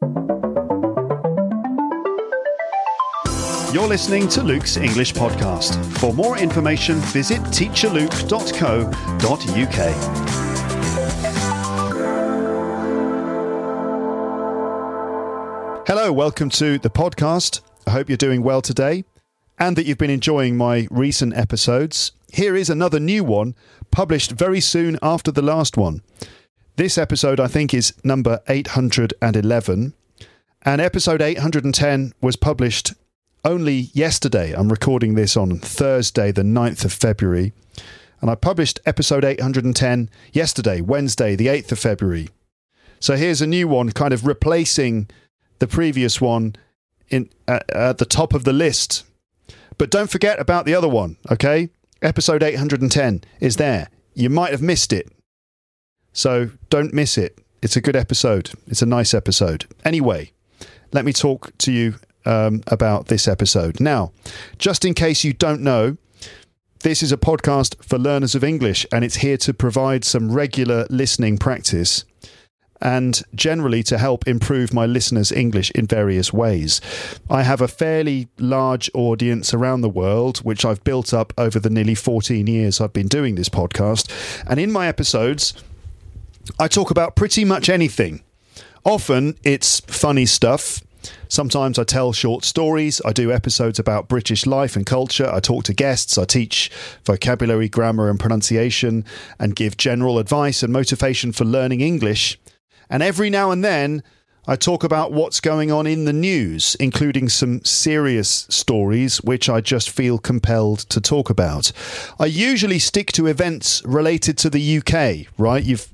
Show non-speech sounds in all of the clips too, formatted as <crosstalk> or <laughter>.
You're listening to Luke's English Podcast. For more information, visit teacherluke.co.uk. Hello, welcome to the podcast. I hope you're doing well today and that you've been enjoying my recent episodes. Here is another new one published very soon after the last one. This episode, I think, is number 811. And episode 810 was published only yesterday. I'm recording this on Thursday, the 9th of February. And I published episode 810 yesterday, Wednesday, the 8th of February. So here's a new one, kind of replacing the previous one in at, at the top of the list. But don't forget about the other one, okay? Episode 810 is there. You might have missed it. So don't miss it. It's a good episode. It's a nice episode. Anyway, let me talk to you um, about this episode. Now, just in case you don't know, this is a podcast for learners of English and it's here to provide some regular listening practice and generally to help improve my listeners' English in various ways. I have a fairly large audience around the world, which I've built up over the nearly 14 years I've been doing this podcast. And in my episodes, I talk about pretty much anything. Often it's funny stuff. Sometimes I tell short stories. I do episodes about British life and culture. I talk to guests. I teach vocabulary, grammar, and pronunciation, and give general advice and motivation for learning English. And every now and then, I talk about what's going on in the news, including some serious stories which I just feel compelled to talk about. I usually stick to events related to the UK, right? You've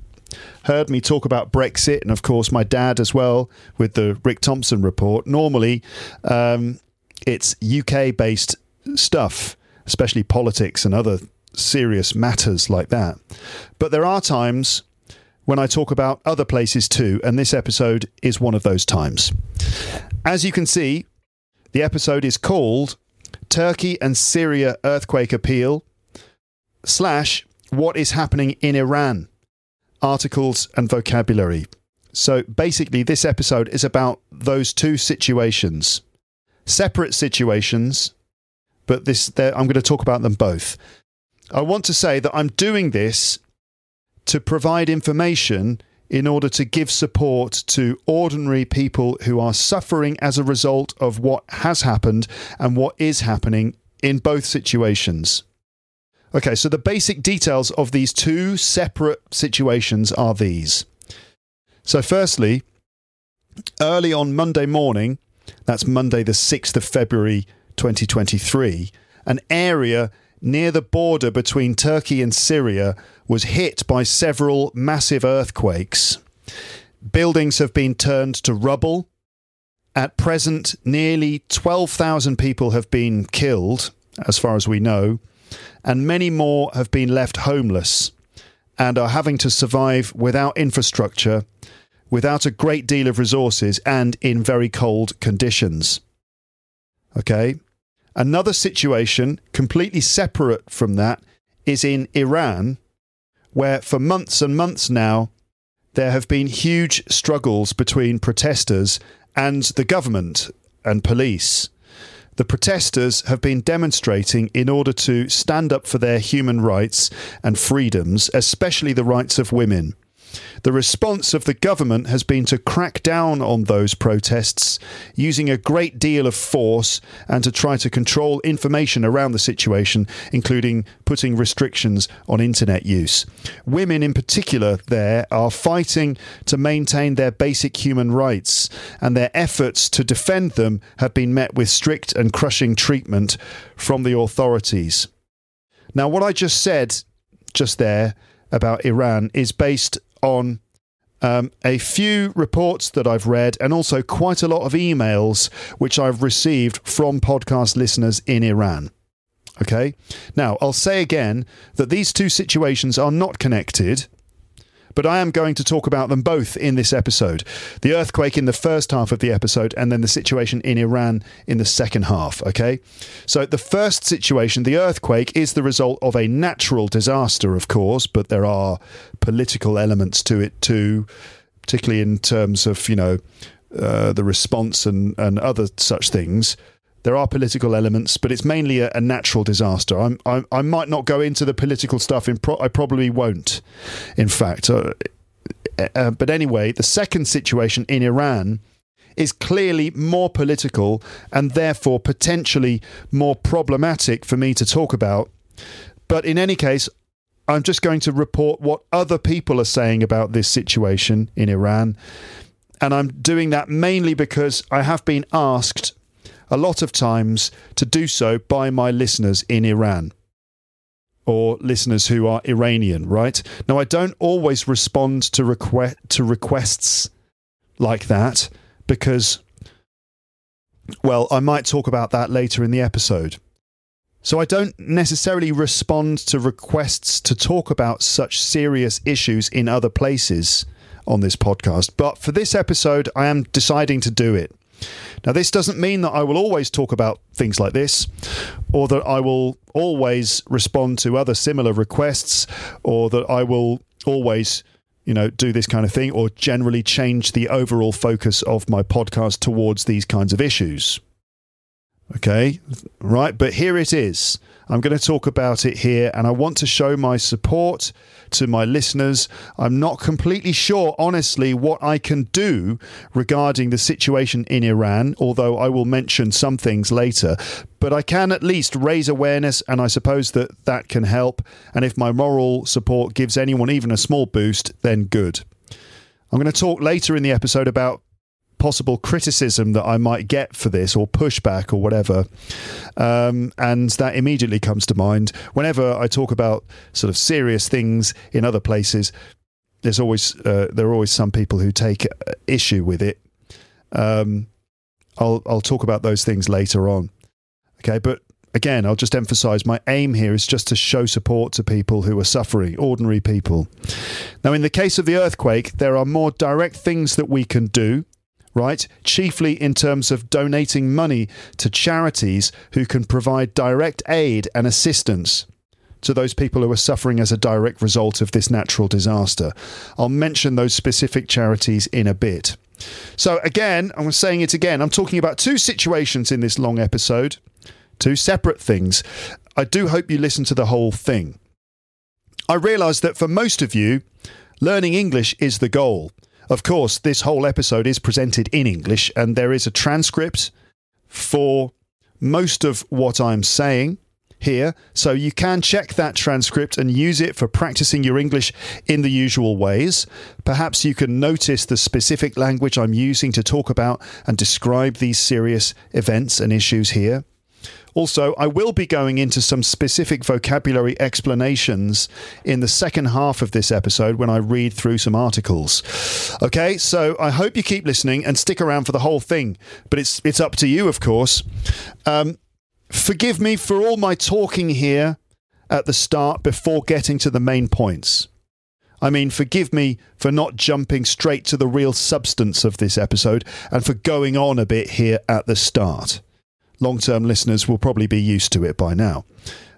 heard me talk about Brexit, and of course, my dad as well with the Rick Thompson report. Normally, um, it's UK based stuff, especially politics and other serious matters like that. But there are times when I talk about other places too, and this episode is one of those times. As you can see, the episode is called Turkey and Syria Earthquake Appeal slash What is Happening in Iran Articles and Vocabulary. So basically, this episode is about those two situations, separate situations, but this I'm going to talk about them both. I want to say that I'm doing this to provide information in order to give support to ordinary people who are suffering as a result of what has happened and what is happening in both situations. Okay, so the basic details of these two separate situations are these. So, firstly, early on Monday morning, that's Monday, the 6th of February 2023, an area near the border between Turkey and Syria was hit by several massive earthquakes. Buildings have been turned to rubble. At present, nearly 12,000 people have been killed, as far as we know, and many more have been left homeless and are having to survive without infrastructure, without a great deal of resources, and in very cold conditions. Okay? Another situation, completely separate from that, is in Iran, where for months and months now, there have been huge struggles between protesters and the government and police. The protesters have been demonstrating in order to stand up for their human rights and freedoms, especially the rights of women. The response of the government has been to crack down on those protests using a great deal of force and to try to control information around the situation, including putting restrictions on internet use. Women, in particular, there are fighting to maintain their basic human rights, and their efforts to defend them have been met with strict and crushing treatment from the authorities. Now, what I just said just there about Iran is based on um, a few reports that I've read and also quite a lot of emails which I've received from podcast listeners in Iran. Okay. Now, I'll say again that these two situations are not connected but I am going to talk about them both in this episode. The earthquake in the first half of the episode, and then the situation in Iran in the second half. Okay. So, the first situation, the earthquake, is the result of a natural disaster, of course, but there are political elements to it too, particularly in terms of, you know, uh, the response and, and other such things. There are political elements, but it's mainly a, a natural disaster. I'm, I, I might not go into the political stuff. In pro- I probably won't. In fact, uh, uh, but anyway, the second situation in Iran is clearly more political and therefore potentially more problematic for me to talk about. But in any case, I'm just going to report what other people are saying about this situation in Iran. And I'm doing that mainly because I have been asked a lot of times to do so by my listeners in Iran or listeners who are Iranian, right? Now, I don't always respond to, request, to requests like that because, well, I might talk about that later in the episode. So I don't necessarily respond to requests to talk about such serious issues in other places on this podcast, but for this episode, I am deciding to do it. Now, this doesn't mean that I will always talk about things like this, or that I will always respond to other similar requests, or that I will always you know, do this kind of thing or generally change the overall focus of my podcast towards these kinds of issues. Okay, right, but here it is. I'm going to talk about it here, and I want to show my support to my listeners. I'm not completely sure, honestly, what I can do regarding the situation in Iran, although I will mention some things later. But I can at least raise awareness, and I suppose that that can help. And if my moral support gives anyone even a small boost, then good. I'm going to talk later in the episode about possible criticism that I might get for this or pushback or whatever. Um, and that immediately comes to mind. Whenever I talk about sort of serious things in other places, there's always uh, there are always some people who take issue with it. Um, I'll I'll talk about those things later on. Okay, but again, I'll just emphasize my aim here is just to show support to people who are suffering, ordinary people. Now, in the case of the earthquake, there are more direct things that we can do right? Chiefly in terms of donating money to charities who can provide direct aid and assistance to those people who are suffering as a direct result of this natural disaster. I'll mention those specific charities in a bit. So, again, I'm saying it again. I'm talking about two situations in this long episode, two separate things. I do hope you listen to the whole thing. I realise that for most of you, learning English is the goal. Of course, this whole episode is presented in English, and there is a transcript for most of what I'm saying here. So you can check that transcript and use it for practicing your English in the usual ways. Perhaps you can notice the specific language I'm using to talk about and describe these serious events and issues here. Also, I will be going into some specific vocabulary explanations in the second half of this episode when I read through some articles. Okay, so I hope you keep listening and stick around for the whole thing, but it's it's up to you, of course. Um, forgive me for all my talking here at the start before getting to the main points. I mean, forgive me for not jumping straight to the real substance of this episode and for going on a bit here at the start long term listeners will probably be used to it by now.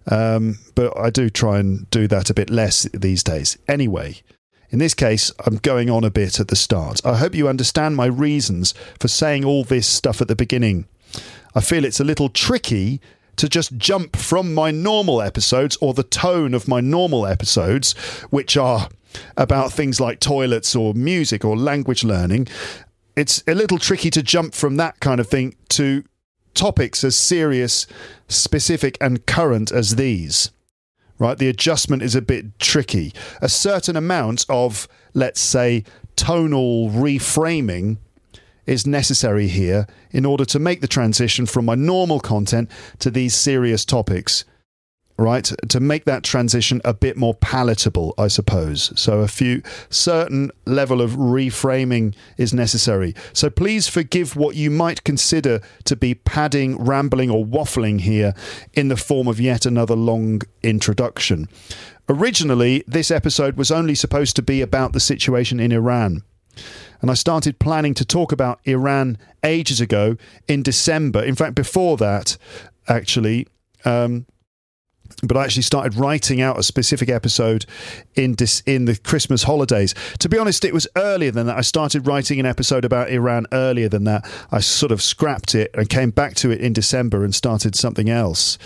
Um, but I do try and do that a bit less these days. Anyway, in this case, I'm going on a bit at the start. I hope you understand my reasons for saying all this stuff at the beginning. I feel it's a little tricky to just jump from my normal episodes or the tone of my normal episodes, which are about things like toilets or music or language learning. It's a little tricky to jump from that kind of thing to topics as serious, specific, and current as these. Right? The adjustment is a bit tricky. A certain amount of, let's say, tonal reframing is necessary here in order to make the transition from my normal content to these serious topics right to make that transition a bit more palatable i suppose. So a few certain level of reframing is necessary. So please forgive what you might consider to be padding rambling or waffling here in the form of yet another long introduction. Originally this episode was only supposed to be about the situation in iran. And I started planning to talk about Iran ages ago in December. In fact, before that, actually, um, but I actually started writing out a specific episode in dis- in the Christmas holidays. To be honest, it was earlier than that. I started writing an episode about Iran earlier than that. I sort of scrapped it and came back to it in December and started something else.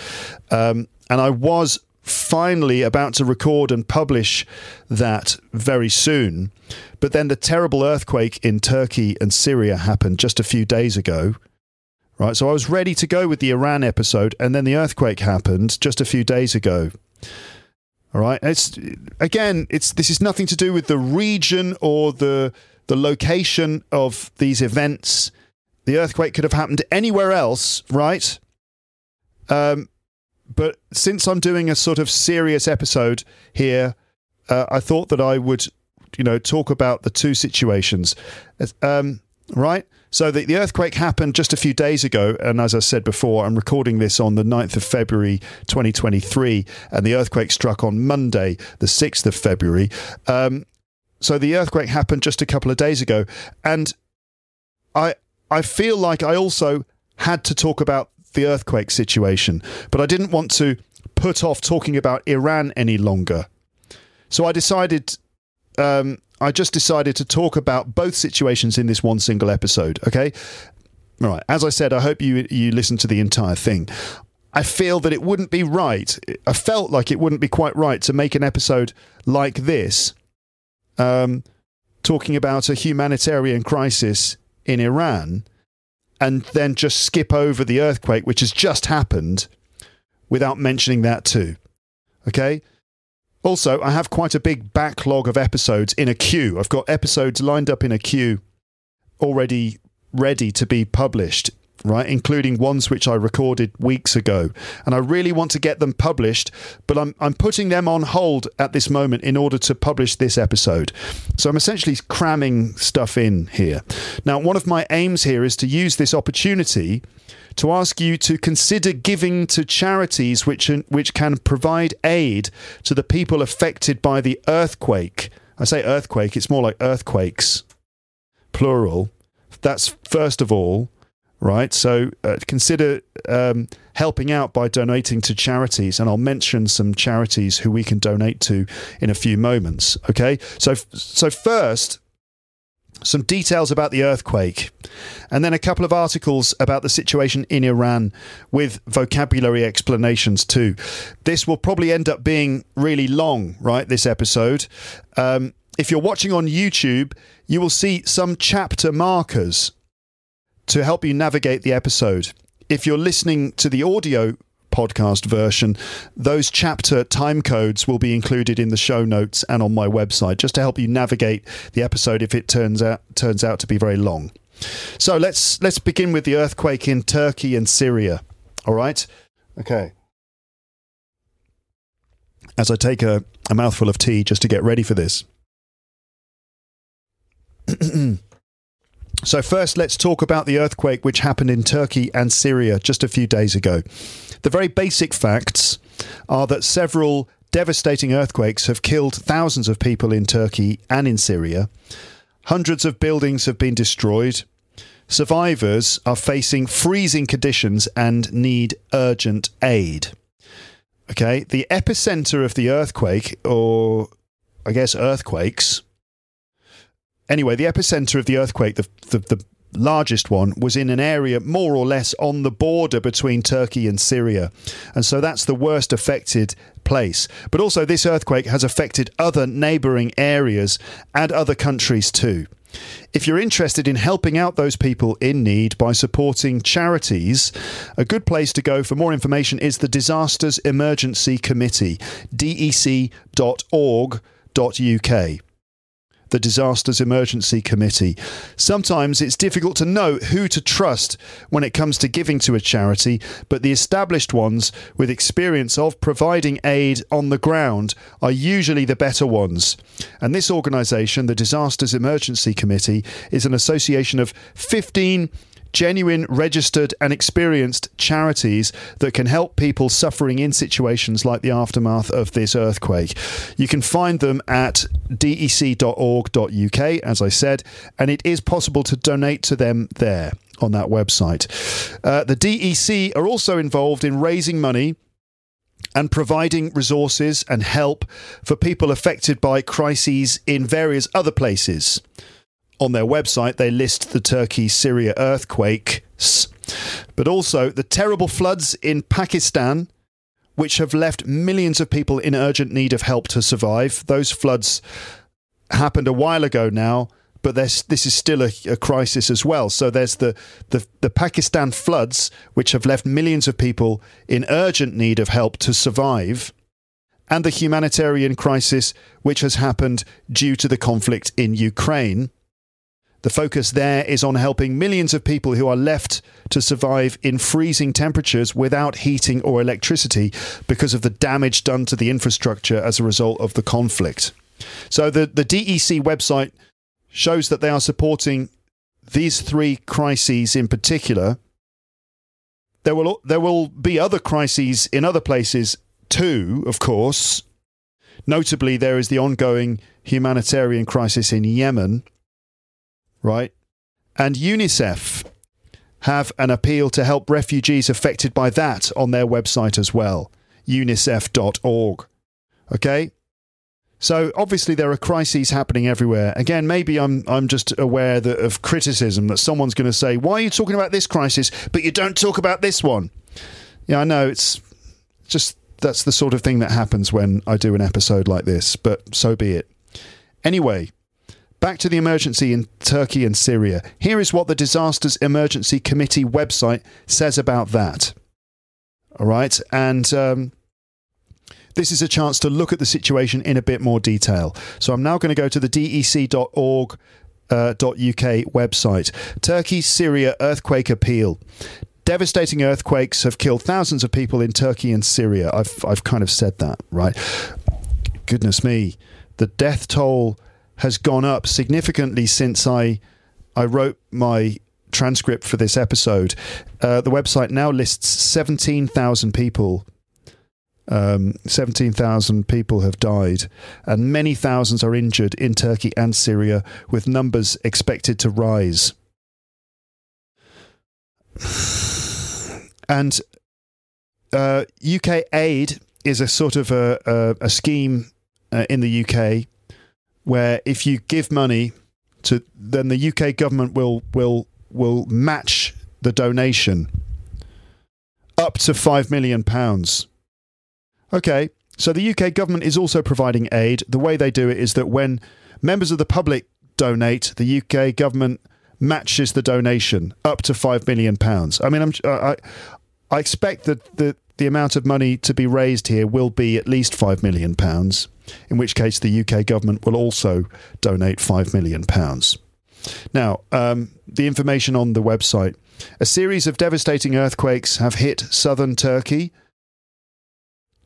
Um, and I was finally about to record and publish that very soon. But then the terrible earthquake in Turkey and Syria happened just a few days ago. Right, so I was ready to go with the Iran episode, and then the earthquake happened just a few days ago. All right, it's again, it's this is nothing to do with the region or the the location of these events. The earthquake could have happened anywhere else, right? Um, but since I'm doing a sort of serious episode here, uh, I thought that I would, you know, talk about the two situations. Um, right? So the, the earthquake happened just a few days ago, and as I said before, I'm recording this on the 9th of February 2023, and the earthquake struck on Monday, the 6th of February. Um, so the earthquake happened just a couple of days ago, and I I feel like I also had to talk about the earthquake situation, but I didn't want to put off talking about Iran any longer. So I decided um, I just decided to talk about both situations in this one single episode. Okay, all right. As I said, I hope you you listen to the entire thing. I feel that it wouldn't be right. I felt like it wouldn't be quite right to make an episode like this, um, talking about a humanitarian crisis in Iran, and then just skip over the earthquake, which has just happened, without mentioning that too. Okay, also, I have quite a big backlog of episodes in a queue. I've got episodes lined up in a queue already ready to be published, right? Including ones which I recorded weeks ago. And I really want to get them published, but I'm, I'm putting them on hold at this moment in order to publish this episode. So I'm essentially cramming stuff in here. Now, one of my aims here is to use this opportunity to ask you to consider giving to charities which, which can provide aid to the people affected by the earthquake. I say earthquake, it's more like earthquakes, plural. That's first of all, right? So uh, consider um, helping out by donating to charities, and I'll mention some charities who we can donate to in a few moments. Okay, so so first, some details about the earthquake, and then a couple of articles about the situation in Iran with vocabulary explanations too. This will probably end up being really long, right? This episode. Um, if you're watching on YouTube, you will see some chapter markers to help you navigate the episode. If you're listening to the audio podcast version, those chapter time codes will be included in the show notes and on my website just to help you navigate the episode if it turns out turns out to be very long. So let's let's begin with the earthquake in Turkey and Syria. All right? Okay. As I take a, a mouthful of tea just to get ready for this. <clears throat> So, first, let's talk about the earthquake which happened in Turkey and Syria just a few days ago. The very basic facts are that several devastating earthquakes have killed thousands of people in Turkey and in Syria. Hundreds of buildings have been destroyed. Survivors are facing freezing conditions and need urgent aid. Okay, the epicenter of the earthquake, or I guess earthquakes, Anyway, the epicenter of the earthquake, the, the, the largest one, was in an area more or less on the border between Turkey and Syria. And so that's the worst affected place. But also, this earthquake has affected other neighbouring areas and other countries too. If you're interested in helping out those people in need by supporting charities, a good place to go for more information is the Disasters Emergency Committee, dec.org.uk the Disasters Emergency Committee. Sometimes it's difficult to know who to trust when it comes to giving to a charity, but the established ones with experience of providing aid on the ground are usually the better ones. And this organisation, the Disasters Emergency Committee, is an association of 15 genuine, registered, and experienced charities that can help people suffering in situations like the aftermath of this earthquake. You can find them at dec.org.uk, as I said, and it is possible to donate to them there on that website. Uh, the DEC are also involved in raising money and providing resources and help for people affected by crises in various other places. On their website, they list the Turkey Syria earthquakes, but also the terrible floods in Pakistan, which have left millions of people in urgent need of help to survive. Those floods happened a while ago now, but this is still a, a, crisis as well. So there's the, the, the Pakistan floods, which have left millions of people in urgent need of help to survive, and the humanitarian crisis, which has happened due to the conflict in Ukraine. The focus there is on helping millions of people who are left to survive in freezing temperatures without heating or electricity because of the damage done to the infrastructure as a result of the conflict. So the, the DEC website shows that they are supporting these three crises in particular. There will there will be other crises in other places too, of course. Notably, there is the ongoing humanitarian crisis in Yemen, right? And UNICEF have an appeal to help refugees affected by that on their website as well, unicef.org. Okay? So obviously there are crises happening everywhere. Again, maybe I'm I'm just aware that of criticism that someone's going to say, "Why are you talking about this crisis but you don't talk about this one?" Yeah, I know it's just that's the sort of thing that happens when I do an episode like this, but so be it. Anyway, back to the emergency in Turkey and Syria. Here is what the Disasters Emergency Committee website says about that. All right, and um, this is a chance to look at the situation in a bit more detail. So I'm now going to go to the dec.org. Uh, .uk website. Turkey Syria earthquake appeal. Devastating earthquakes have killed thousands of people in Turkey and Syria. I've I've kind of said that, right? Goodness me. The death toll has gone up significantly since I I wrote my transcript for this episode. Uh, the website now lists 17,000 people um, 17,000 people have died, and many thousands are injured in Turkey and Syria, with numbers expected to rise. <sighs> And uh, UK aid is a sort of a, a, a scheme uh, in the UK where if you give money to, then the UK government will will will match the donation up to five million pounds. Okay, so the UK government is also providing aid. The way they do it is that when members of the public donate, the UK government matches the donation up to five million pounds. I mean, I'm, I, I expect that the the amount of money to be raised here will be at least five million pounds. In which case, the UK government will also donate five million pounds. Now, um, the information on the website: a series of devastating earthquakes have hit southern Turkey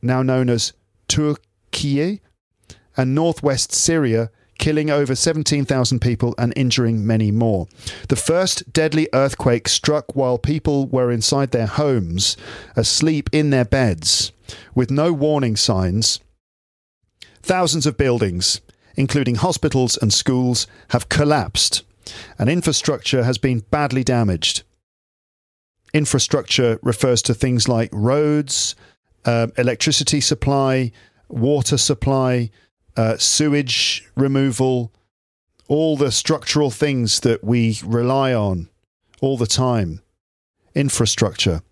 now known as Turkiye, and northwest Syria, killing over 17,000 people and injuring many more. The first deadly earthquake struck while people were inside their homes, asleep in their beds, with no warning signs. Thousands of buildings, including hospitals and schools, have collapsed, and infrastructure has been badly damaged. Infrastructure refers to things like roads, uh, electricity supply, water supply, uh, sewage removal, all the structural things that we rely on all the time, infrastructure.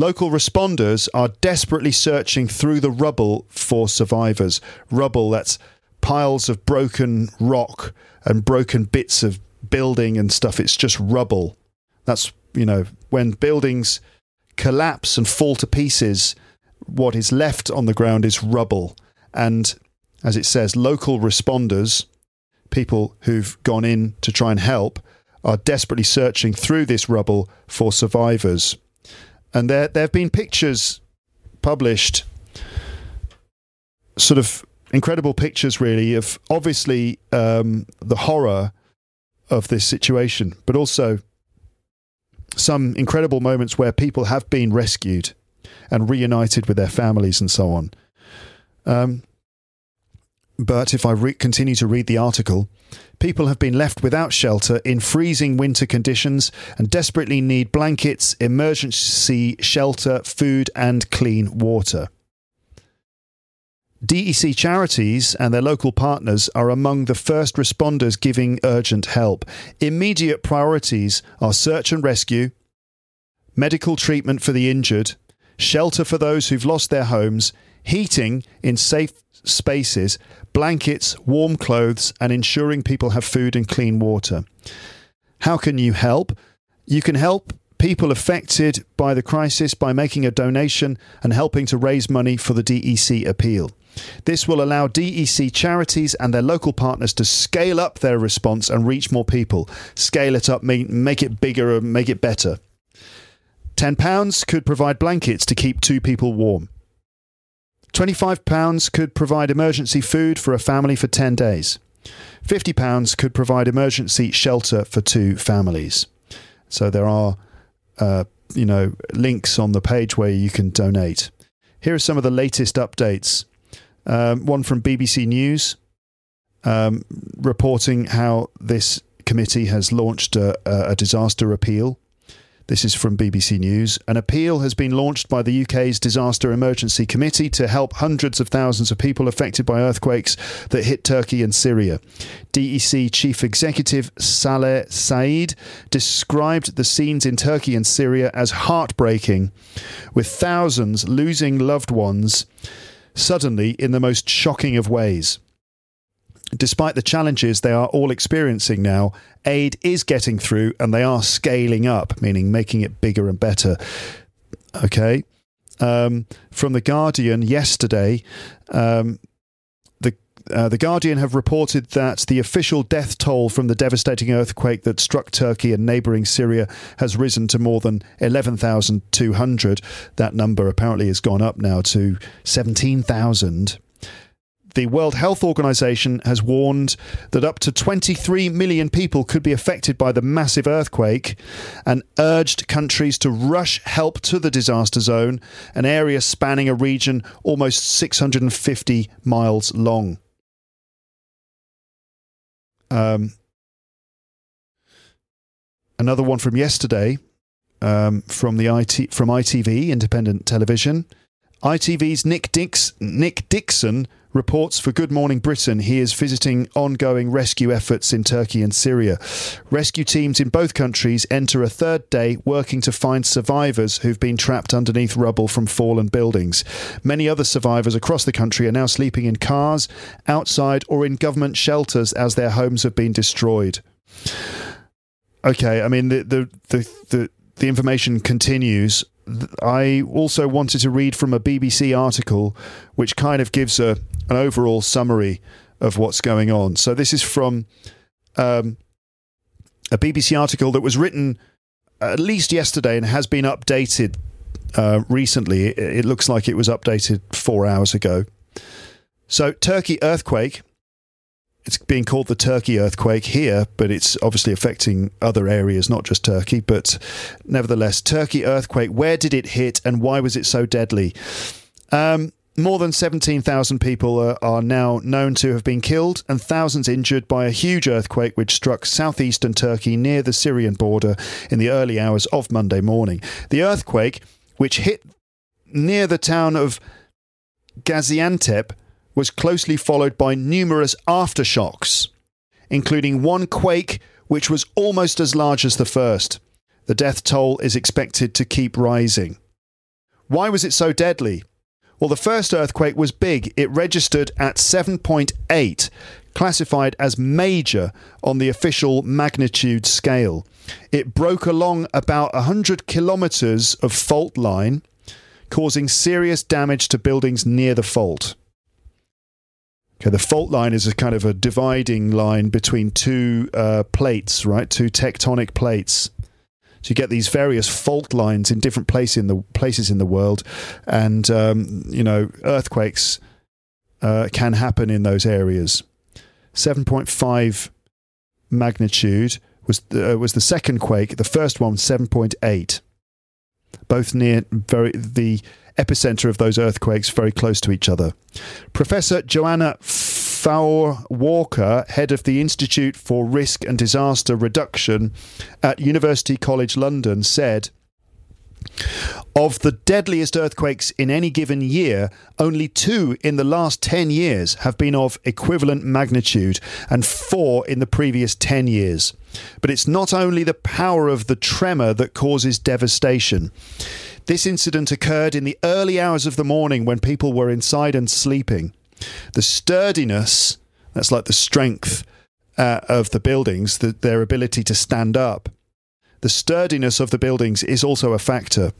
Local responders are desperately searching through the rubble for survivors. Rubble, that's piles of broken rock and broken bits of building and stuff. It's just rubble. That's, you know, when buildings collapse and fall to pieces, what is left on the ground is rubble. And as it says, local responders, people who've gone in to try and help, are desperately searching through this rubble for survivors. And there, there have been pictures published, sort of incredible pictures, really, of obviously um, the horror of this situation, but also some incredible moments where people have been rescued and reunited with their families and so on. Um, but if I re- continue to read the article, people have been left without shelter in freezing winter conditions and desperately need blankets, emergency shelter, food, and clean water. DEC charities and their local partners are among the first responders giving urgent help. Immediate priorities are search and rescue, medical treatment for the injured, shelter for those who've lost their homes, heating in safe spaces, blankets, warm clothes, and ensuring people have food and clean water. How can you help? You can help people affected by the crisis by making a donation and helping to raise money for the DEC appeal. This will allow DEC charities and their local partners to scale up their response and reach more people. Scale it up, make, make it bigger, and make it better. £10 could provide blankets to keep two people warm. £25 could provide emergency food for a family for 10 days. £50 could provide emergency shelter for two families. So there are, uh, you know, links on the page where you can donate. Here are some of the latest updates. Um, one from BBC News um, reporting how this committee has launched a, a disaster appeal this is from BBC News. An appeal has been launched by the UK's Disaster Emergency Committee to help hundreds of thousands of people affected by earthquakes that hit Turkey and Syria. DEC Chief Executive Saleh Saeed described the scenes in Turkey and Syria as heartbreaking, with thousands losing loved ones suddenly in the most shocking of ways despite the challenges they are all experiencing now, aid is getting through and they are scaling up, meaning making it bigger and better. Okay. Um, from The Guardian yesterday, um, the uh, the Guardian have reported that the official death toll from the devastating earthquake that struck Turkey and neighbouring Syria has risen to more than 11,200. That number apparently has gone up now to 17,000 the World Health Organization has warned that up to 23 million people could be affected by the massive earthquake and urged countries to rush help to the disaster zone, an area spanning a region almost 650 miles long. Um, another one from yesterday um, from the IT from ITV Independent Television. ITV's Nick Dix, Nick Dixon reports for Good Morning Britain he is visiting ongoing rescue efforts in Turkey and Syria. Rescue teams in both countries enter a third day working to find survivors who've been trapped underneath rubble from fallen buildings. Many other survivors across the country are now sleeping in cars, outside, or in government shelters as their homes have been destroyed. Okay, I mean the the the, the the information continues. I also wanted to read from a BBC article which kind of gives a an overall summary of what's going on. So this is from um, a BBC article that was written at least yesterday and has been updated uh, recently. It, it looks like it was updated four hours ago. So Turkey earthquake it's being called the Turkey earthquake here, but it's obviously affecting other areas, not just Turkey. But nevertheless, Turkey earthquake. Where did it hit, and why was it so deadly? Um, more than 17,000 people are, are, now known to have been killed and thousands injured by a huge earthquake which struck southeastern Turkey near the Syrian border in the early hours of Monday morning. The earthquake, which hit near the town of Gaziantep, was closely followed by numerous aftershocks, including one quake which was almost as large as the first. The death toll is expected to keep rising. Why was it so deadly? Well, the first earthquake was big. It registered at 7.8, classified as major on the official magnitude scale. It broke along about 100 kilometres of fault line, causing serious damage to buildings near the fault. Okay, the fault line is a kind of a dividing line between two uh, plates, right? Two tectonic plates. So you get these various fault lines in different place in the places in the world, and um, you know earthquakes uh, can happen in those areas. Seven point five magnitude was the, uh, was the second quake. The first one seven point eight, both near very the epicenter of those earthquakes very close to each other. Professor Joanna Faure Walker, head of the Institute for Risk and Disaster Reduction at University College London, said, Of the deadliest earthquakes in any given year, only two in the last 10 years have been of equivalent magnitude, and four in the previous 10 years. But it's not only the power of the tremor that causes devastation. This incident occurred in the early hours of the morning when people were inside and sleeping. The sturdiness, that's like the strength uh, of the buildings, the, their ability to stand up, the sturdiness of the buildings is also a factor.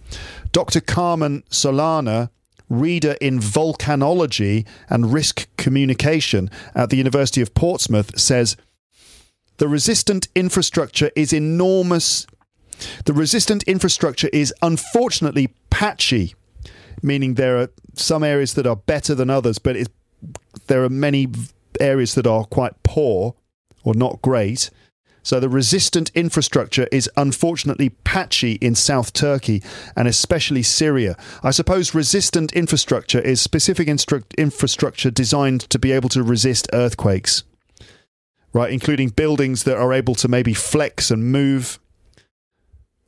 Dr. Carmen Solana, reader in volcanology and risk communication at the University of Portsmouth, says the resistant infrastructure is enormous. The resistant infrastructure is unfortunately patchy, meaning there are some areas that are better than others, but there are many areas that are quite poor or not great. So the resistant infrastructure is unfortunately patchy in South Turkey and especially Syria. I suppose resistant infrastructure is specific instru- infrastructure designed to be able to resist earthquakes, right? Including buildings that are able to maybe flex and move,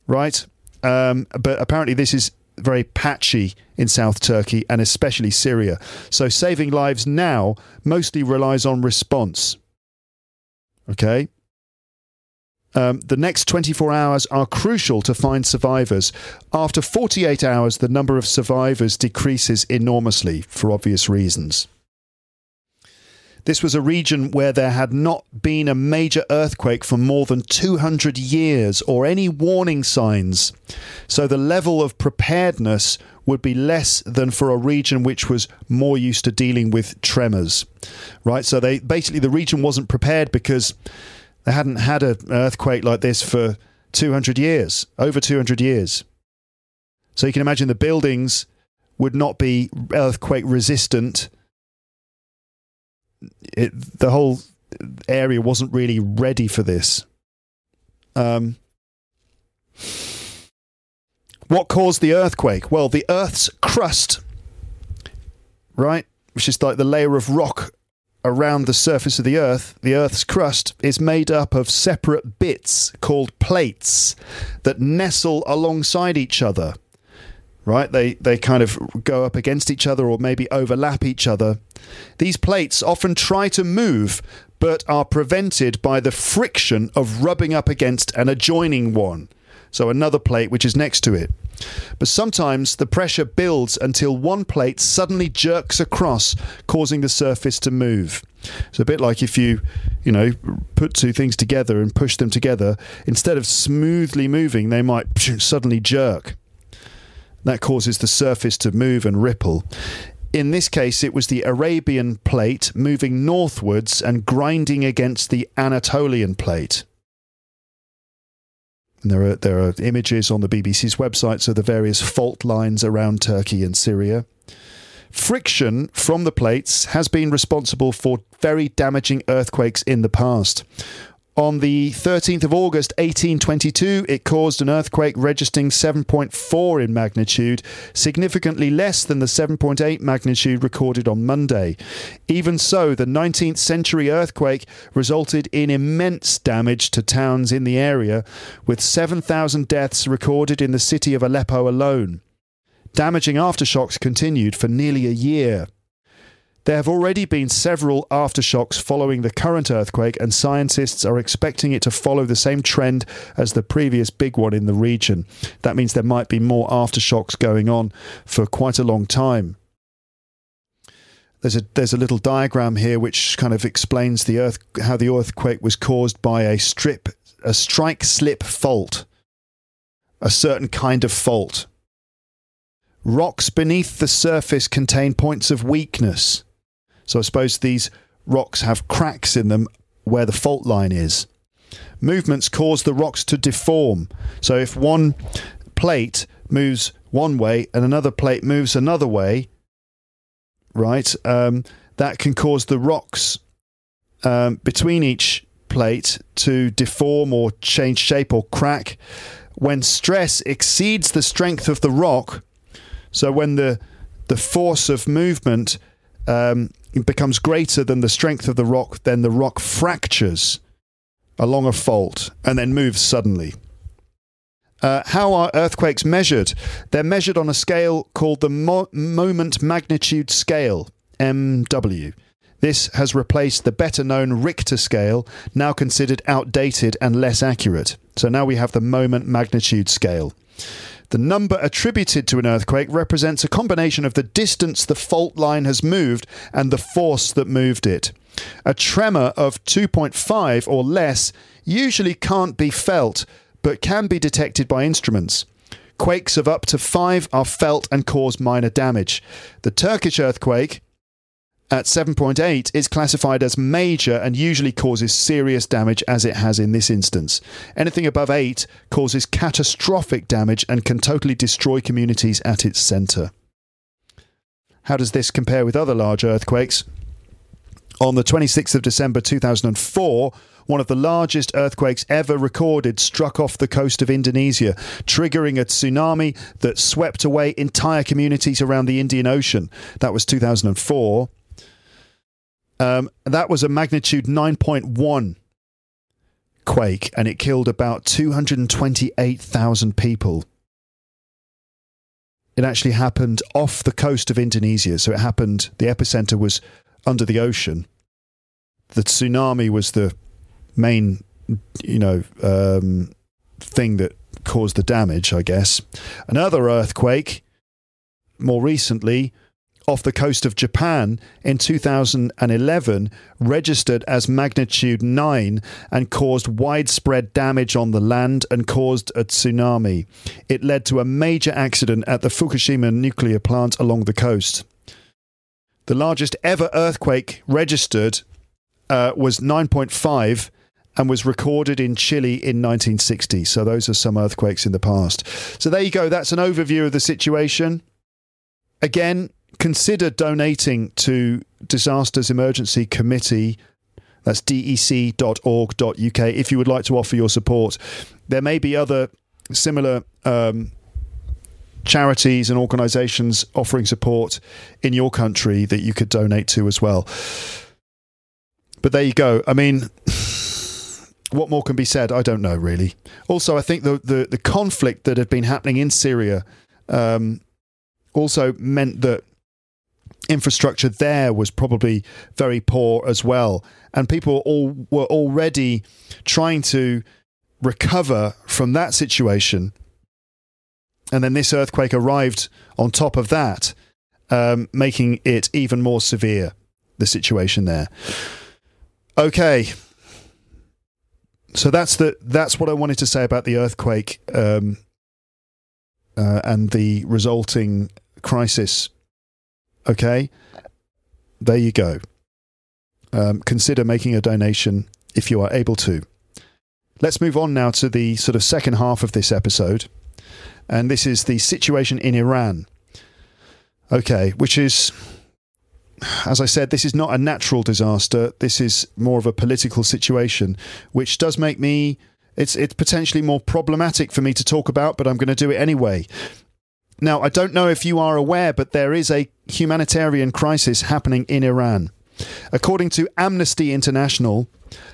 right? Um, but apparently this is very patchy in South Turkey and especially Syria. So saving lives now mostly relies on response. Okay. Um, the next 24 hours are crucial to find survivors. After 48 hours, the number of survivors decreases enormously for obvious reasons. This was a region where there had not been a major earthquake for more than 200 years or any warning signs. So the level of preparedness would be less than for a region which was more used to dealing with tremors. Right? So they basically the region wasn't prepared because they hadn't had an earthquake like this for 200 years, over 200 years. So you can imagine the buildings would not be earthquake resistant. It, the whole area wasn't really ready for this. Um, what caused the earthquake? Well, the Earth's crust, right, which is like the layer of rock around the surface of the Earth, the Earth's crust is made up of separate bits called plates that nestle alongside each other. Right? They they kind of go up against each other or maybe overlap each other. These plates often try to move but are prevented by the friction of rubbing up against an adjoining one. So another plate which is next to it. But sometimes the pressure builds until one plate suddenly jerks across, causing the surface to move. It's a bit like if you, you know, put two things together and push them together, instead of smoothly moving, they might <sniffs> suddenly jerk. That causes the surface to move and ripple. In this case, it was the Arabian plate moving northwards and grinding against the Anatolian plate. And there are there are images on the BBC's websites of the various fault lines around Turkey and Syria. Friction from the plates has been responsible for very damaging earthquakes in the past. On the 13th of August 1822, it caused an earthquake registering 7.4 in magnitude, significantly less than the 7.8 magnitude recorded on Monday. Even so, the 19th century earthquake resulted in immense damage to towns in the area, with 7,000 deaths recorded in the city of Aleppo alone. Damaging aftershocks continued for nearly a year. There have already been several aftershocks following the current earthquake, and scientists are expecting it to follow the same trend as the previous big one in the region. That means there might be more aftershocks going on for quite a long time. There's a there's a little diagram here which kind of explains the earth how the earthquake was caused by a strip a strike slip fault, a certain kind of fault. Rocks beneath the surface contain points of weakness. So I suppose these rocks have cracks in them where the fault line is. Movements cause the rocks to deform. So if one plate moves one way and another plate moves another way, right, um, that can cause the rocks um, between each plate to deform or change shape or crack. When stress exceeds the strength of the rock, so when the the force of movement um, becomes greater than the strength of the rock, then the rock fractures along a fault and then moves suddenly. Uh, how are earthquakes measured? They're measured on a scale called the Mo- Moment Magnitude Scale, MW. This has replaced the better known Richter scale, now considered outdated and less accurate. So now we have the Moment Magnitude Scale. The number attributed to an earthquake represents a combination of the distance the fault line has moved and the force that moved it. A tremor of 2.5 or less usually can't be felt, but can be detected by instruments. Quakes of up to 5 are felt and cause minor damage. The Turkish earthquake at 7.8 is classified as major and usually causes serious damage as it has in this instance. Anything above 8 causes catastrophic damage and can totally destroy communities at its centre. How does this compare with other large earthquakes? On the 26th of December 2004, one of the largest earthquakes ever recorded struck off the coast of Indonesia, triggering a tsunami that swept away entire communities around the Indian Ocean. That was 2004. Um, that was a magnitude 9.1 quake, and it killed about 228,000 people. It actually happened off the coast of Indonesia. So it happened, the epicenter was under the ocean. The tsunami was the main, you know, um, thing that caused the damage, I guess. Another earthquake, more recently, off the coast of Japan in 2011 registered as magnitude 9 and caused widespread damage on the land and caused a tsunami. It led to a major accident at the Fukushima nuclear plant along the coast. The largest ever earthquake registered uh, was 9.5 and was recorded in Chile in 1960. So those are some earthquakes in the past. So there you go. That's an overview of the situation. Again, consider donating to Disasters Emergency Committee. That's dec.org.uk if you would like to offer your support. There may be other similar um, charities and organisations offering support in your country that you could donate to as well. But there you go. I mean, <sighs> what more can be said? I don't know really. Also, I think the the, the conflict that had been happening in Syria um, also meant that infrastructure there was probably very poor as well, and people all were already trying to recover from that situation. And then this earthquake arrived on top of that, um, making it even more severe, the situation there. Okay. So that's the that's what I wanted to say about the earthquake um, uh, and the resulting crisis Okay, there you go. Um, consider making a donation if you are able to. Let's move on now to the sort of second half of this episode, and this is the situation in Iran. Okay, which is, as I said, this is not a natural disaster. This is more of a political situation, which does make me. It's it's potentially more problematic for me to talk about, but I'm going to do it anyway. Now, I don't know if you are aware, but there is a humanitarian crisis happening in Iran. According to Amnesty International,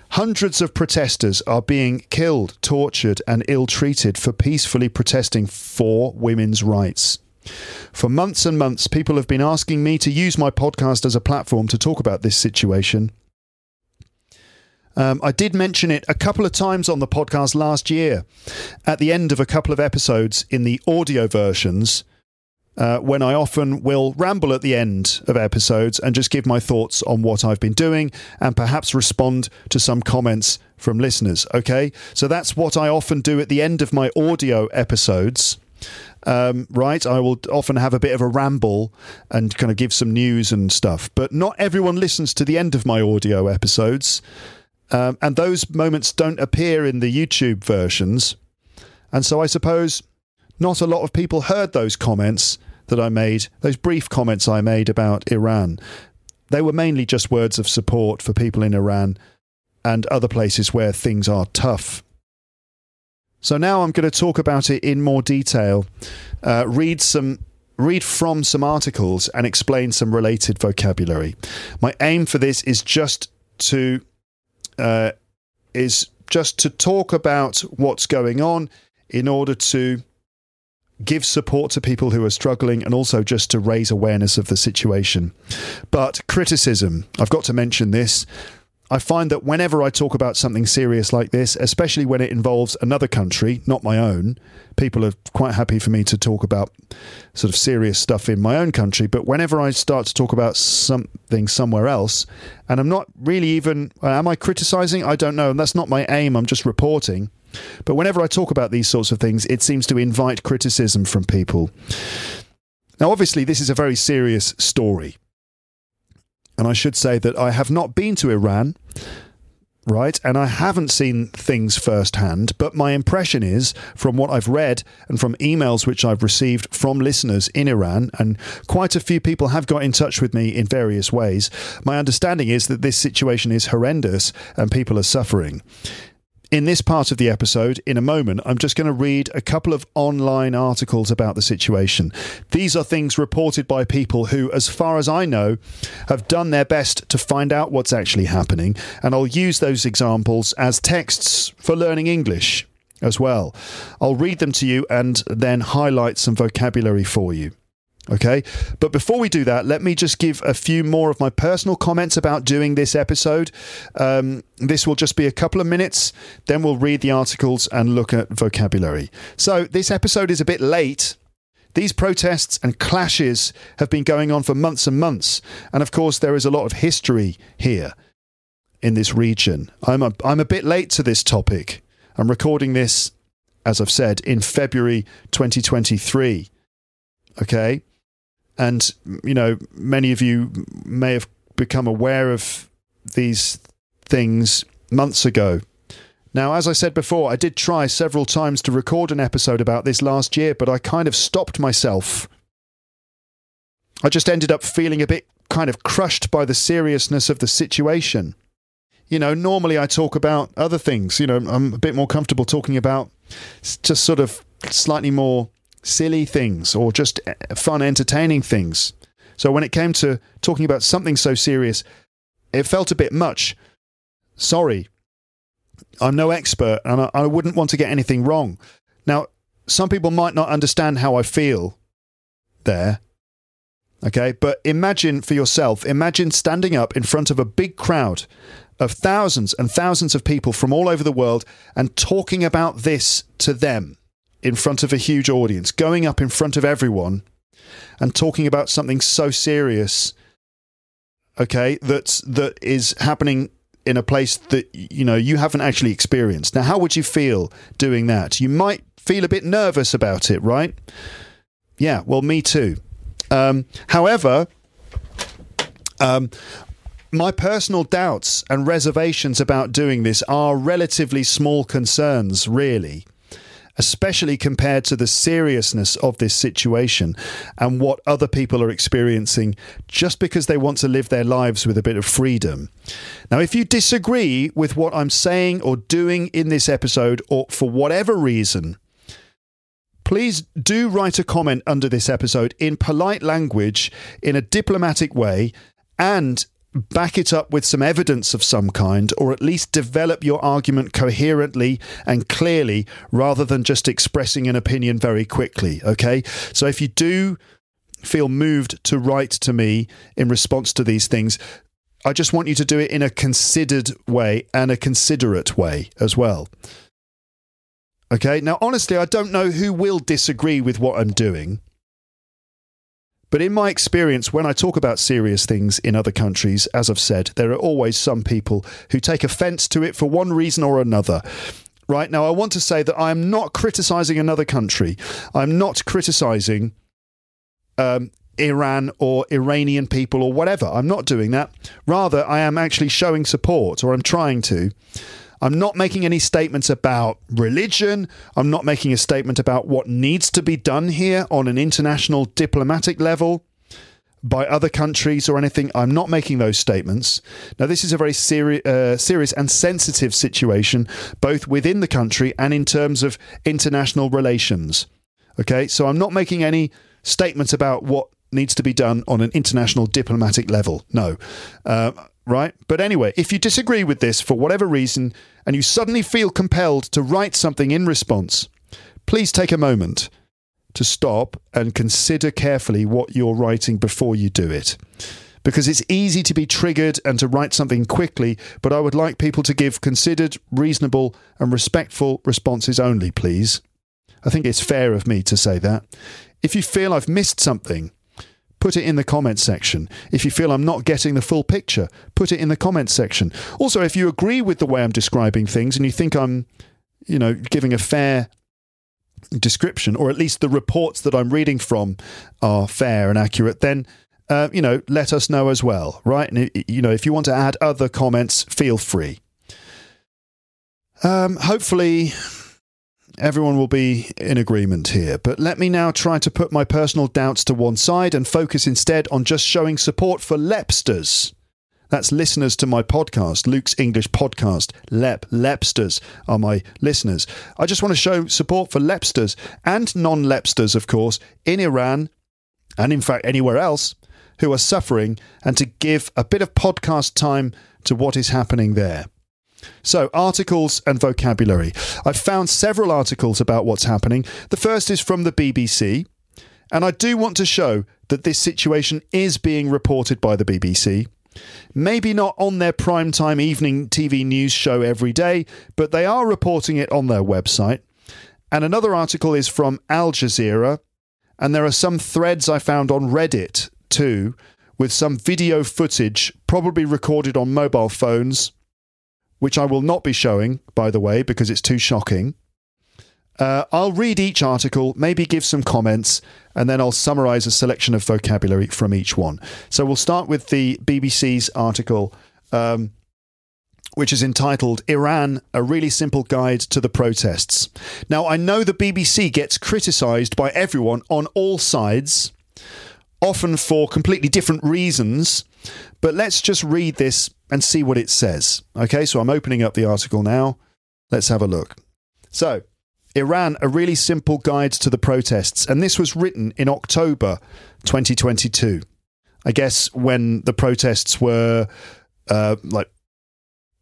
hundreds of protesters are being killed, tortured, and ill treated for peacefully protesting for women's rights. For months and months, people have been asking me to use my podcast as a platform to talk about this situation. Um, I did mention it a couple of times on the podcast last year at the end of a couple of episodes in the audio versions. Uh, when I often will ramble at the end of episodes and just give my thoughts on what I've been doing and perhaps respond to some comments from listeners. Okay, so that's what I often do at the end of my audio episodes. Um, right, I will often have a bit of a ramble and kind of give some news and stuff, but not everyone listens to the end of my audio episodes. Um, and those moments don't appear in the YouTube versions. And so I suppose not a lot of people heard those comments that I made, those brief comments I made about Iran. They were mainly just words of support for people in Iran and other places where things are tough. So now I'm going to talk about it in more detail, uh, read some read from some articles and explain some related vocabulary. My aim for this is just to uh, is just to talk about what's going on in order to give support to people who are struggling and also just to raise awareness of the situation. But criticism, I've got to mention this. I find that whenever I talk about something serious like this, especially when it involves another country, not my own, people are quite happy for me to talk about sort of serious stuff in my own country. But whenever I start to talk about something somewhere else, and I'm not really even, am I criticizing? I don't know. And that's not my aim. I'm just reporting. But whenever I talk about these sorts of things, it seems to invite criticism from people. Now, obviously, this is a very serious story. And I should say that I have not been to Iran, right? And I haven't seen things firsthand, but my impression is from what I've read and from emails which I've received from listeners in Iran, and quite a few people have got in touch with me in various ways. My understanding is that this situation is horrendous and people are suffering in this part of the episode, in a moment, I'm just going to read a couple of online articles about the situation. These are things reported by people who, as far as I know, have done their best to find out what's actually happening, and I'll use those examples as texts for learning English as well. I'll read them to you and then highlight some vocabulary for you. Okay. But before we do that, let me just give a few more of my personal comments about doing this episode. Um, this will just be a couple of minutes. Then we'll read the articles and look at vocabulary. So this episode is a bit late. These protests and clashes have been going on for months and months. And of course, there is a lot of history here in this region. I'm a, I'm a bit late to this topic. I'm recording this, as I've said, in February 2023. Okay. And, you know, many of you may have become aware of these things months ago. Now, as I said before, I did try several times to record an episode about this last year, but I kind of stopped myself. I just ended up feeling a bit kind of crushed by the seriousness of the situation. You know, normally I talk about other things. You know, I'm a bit more comfortable talking about just sort of slightly more silly things or just eh, fun, entertaining things. So when it came to talking about something so serious, it felt a bit much. Sorry, I'm no expert and I, I wouldn't want to get anything wrong. Now, some people might not understand how I feel there. Okay, but imagine for yourself, imagine standing up in front of a big crowd of thousands and thousands of people from all over the world and talking about this to them in front of a huge audience, going up in front of everyone and talking about something so serious, okay, that's that is happening in a place that you know you haven't actually experienced. Now, how would you feel doing that? You might feel a bit nervous about it, right? Yeah, well, me too. Um, however, um, my personal doubts and reservations about doing this are relatively small concerns, really especially compared to the seriousness of this situation and what other people are experiencing just because they want to live their lives with a bit of freedom. Now, if you disagree with what I'm saying or doing in this episode, or for whatever reason, please do write a comment under this episode in polite language, in a diplomatic way, and back it up with some evidence of some kind, or at least develop your argument coherently and clearly rather than just expressing an opinion very quickly. Okay. So if you do feel moved to write to me in response to these things, I just want you to do it in a considered way and a considerate way as well. Okay. Now, honestly, I don't know who will disagree with what I'm doing. But in my experience, when I talk about serious things in other countries, as I've said, there are always some people who take offense to it for one reason or another. Right now, I want to say that I am not criticizing another country. I'm not criticizing um, Iran or Iranian people or whatever. I'm not doing that. Rather, I am actually showing support, or I'm trying to. I'm not making any statements about religion. I'm not making a statement about what needs to be done here on an international diplomatic level by other countries or anything. I'm not making those statements. Now, this is a very seri- uh, serious and sensitive situation, both within the country and in terms of international relations. Okay, so I'm not making any statements about what needs to be done on an international diplomatic level. No. Uh, right? But anyway, if you disagree with this for whatever reason and you suddenly feel compelled to write something in response, please take a moment to stop and consider carefully what you're writing before you do it. Because it's easy to be triggered and to write something quickly, but I would like people to give considered, reasonable, and respectful responses only, please. I think it's fair of me to say that. If you feel I've missed something, put it in the comments section. If you feel I'm not getting the full picture, put it in the comments section. Also, if you agree with the way I'm describing things and you think I'm, you know, giving a fair description, or at least the reports that I'm reading from are fair and accurate, then uh, you know, let us know as well, right? And you know, if you want to add other comments, feel free. Um, hopefully, everyone will be in agreement here. But let me now try to put my personal doubts to one side and focus instead on just showing support for Lepsters. That's listeners to my podcast, Luke's English podcast. Lep, Lepsters are my listeners. I just want to show support for Lepsters and non Lepsters, of course, in Iran and in fact anywhere else who are suffering and to give a bit of podcast time to what is happening there. So, articles and vocabulary. I've found several articles about what's happening. The first is from the BBC, and I do want to show that this situation is being reported by the BBC. Maybe not on their primetime evening TV news show every day, but they are reporting it on their website. And another article is from Al Jazeera, and there are some threads I found on Reddit too, with some video footage, probably recorded on mobile phones, which I will not be showing, by the way, because it's too shocking. Uh, I'll read each article, maybe give some comments, and then I'll summarize a selection of vocabulary from each one. So we'll start with the BBC's article, um, which is entitled Iran, a really simple guide to the protests. Now, I know the BBC gets criticized by everyone on all sides, often for completely different reasons, but let's just read this and see what it says. Okay, so I'm opening up the article now. Let's have a look. So, Iran, a really simple guide to the protests. And this was written in October 2022. I guess when the protests were uh, like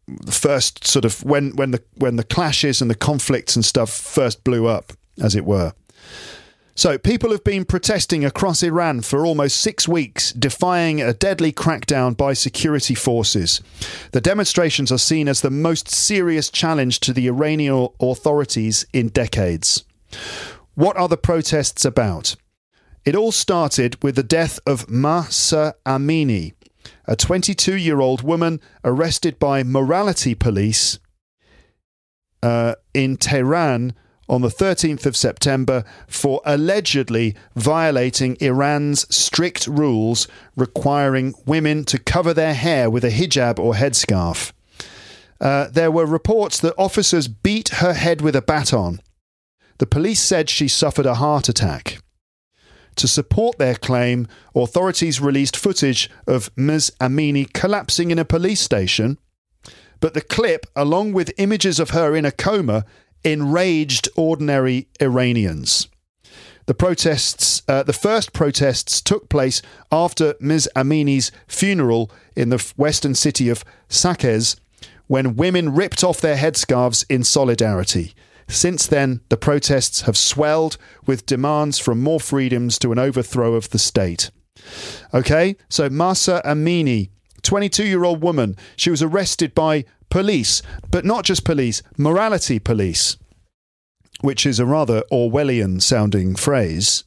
the first sort of when when the when the clashes and the conflicts and stuff first blew up, as it were. So, people have been protesting across Iran for almost six weeks, defying a deadly crackdown by security forces. The demonstrations are seen as the most serious challenge to the Iranian authorities in decades. What are the protests about? It all started with the death of Mahsa Amini, a 22 year old woman arrested by morality police uh, in Tehran on the 13th of September for allegedly violating Iran's strict rules requiring women to cover their hair with a hijab or headscarf. Uh, there were reports that officers beat her head with a baton. The police said she suffered a heart attack. To support their claim, authorities released footage of Ms. Amini collapsing in a police station. But the clip, along with images of her in a coma, enraged ordinary Iranians. The protests, uh, the first protests took place after Ms. Amini's funeral in the western city of Saqqez, when women ripped off their headscarves in solidarity. Since then, the protests have swelled with demands from more freedoms to an overthrow of the state. Okay, so Mahsa Amini, 22 year old woman, she was arrested by police, but not just police, morality police, which is a rather Orwellian sounding phrase.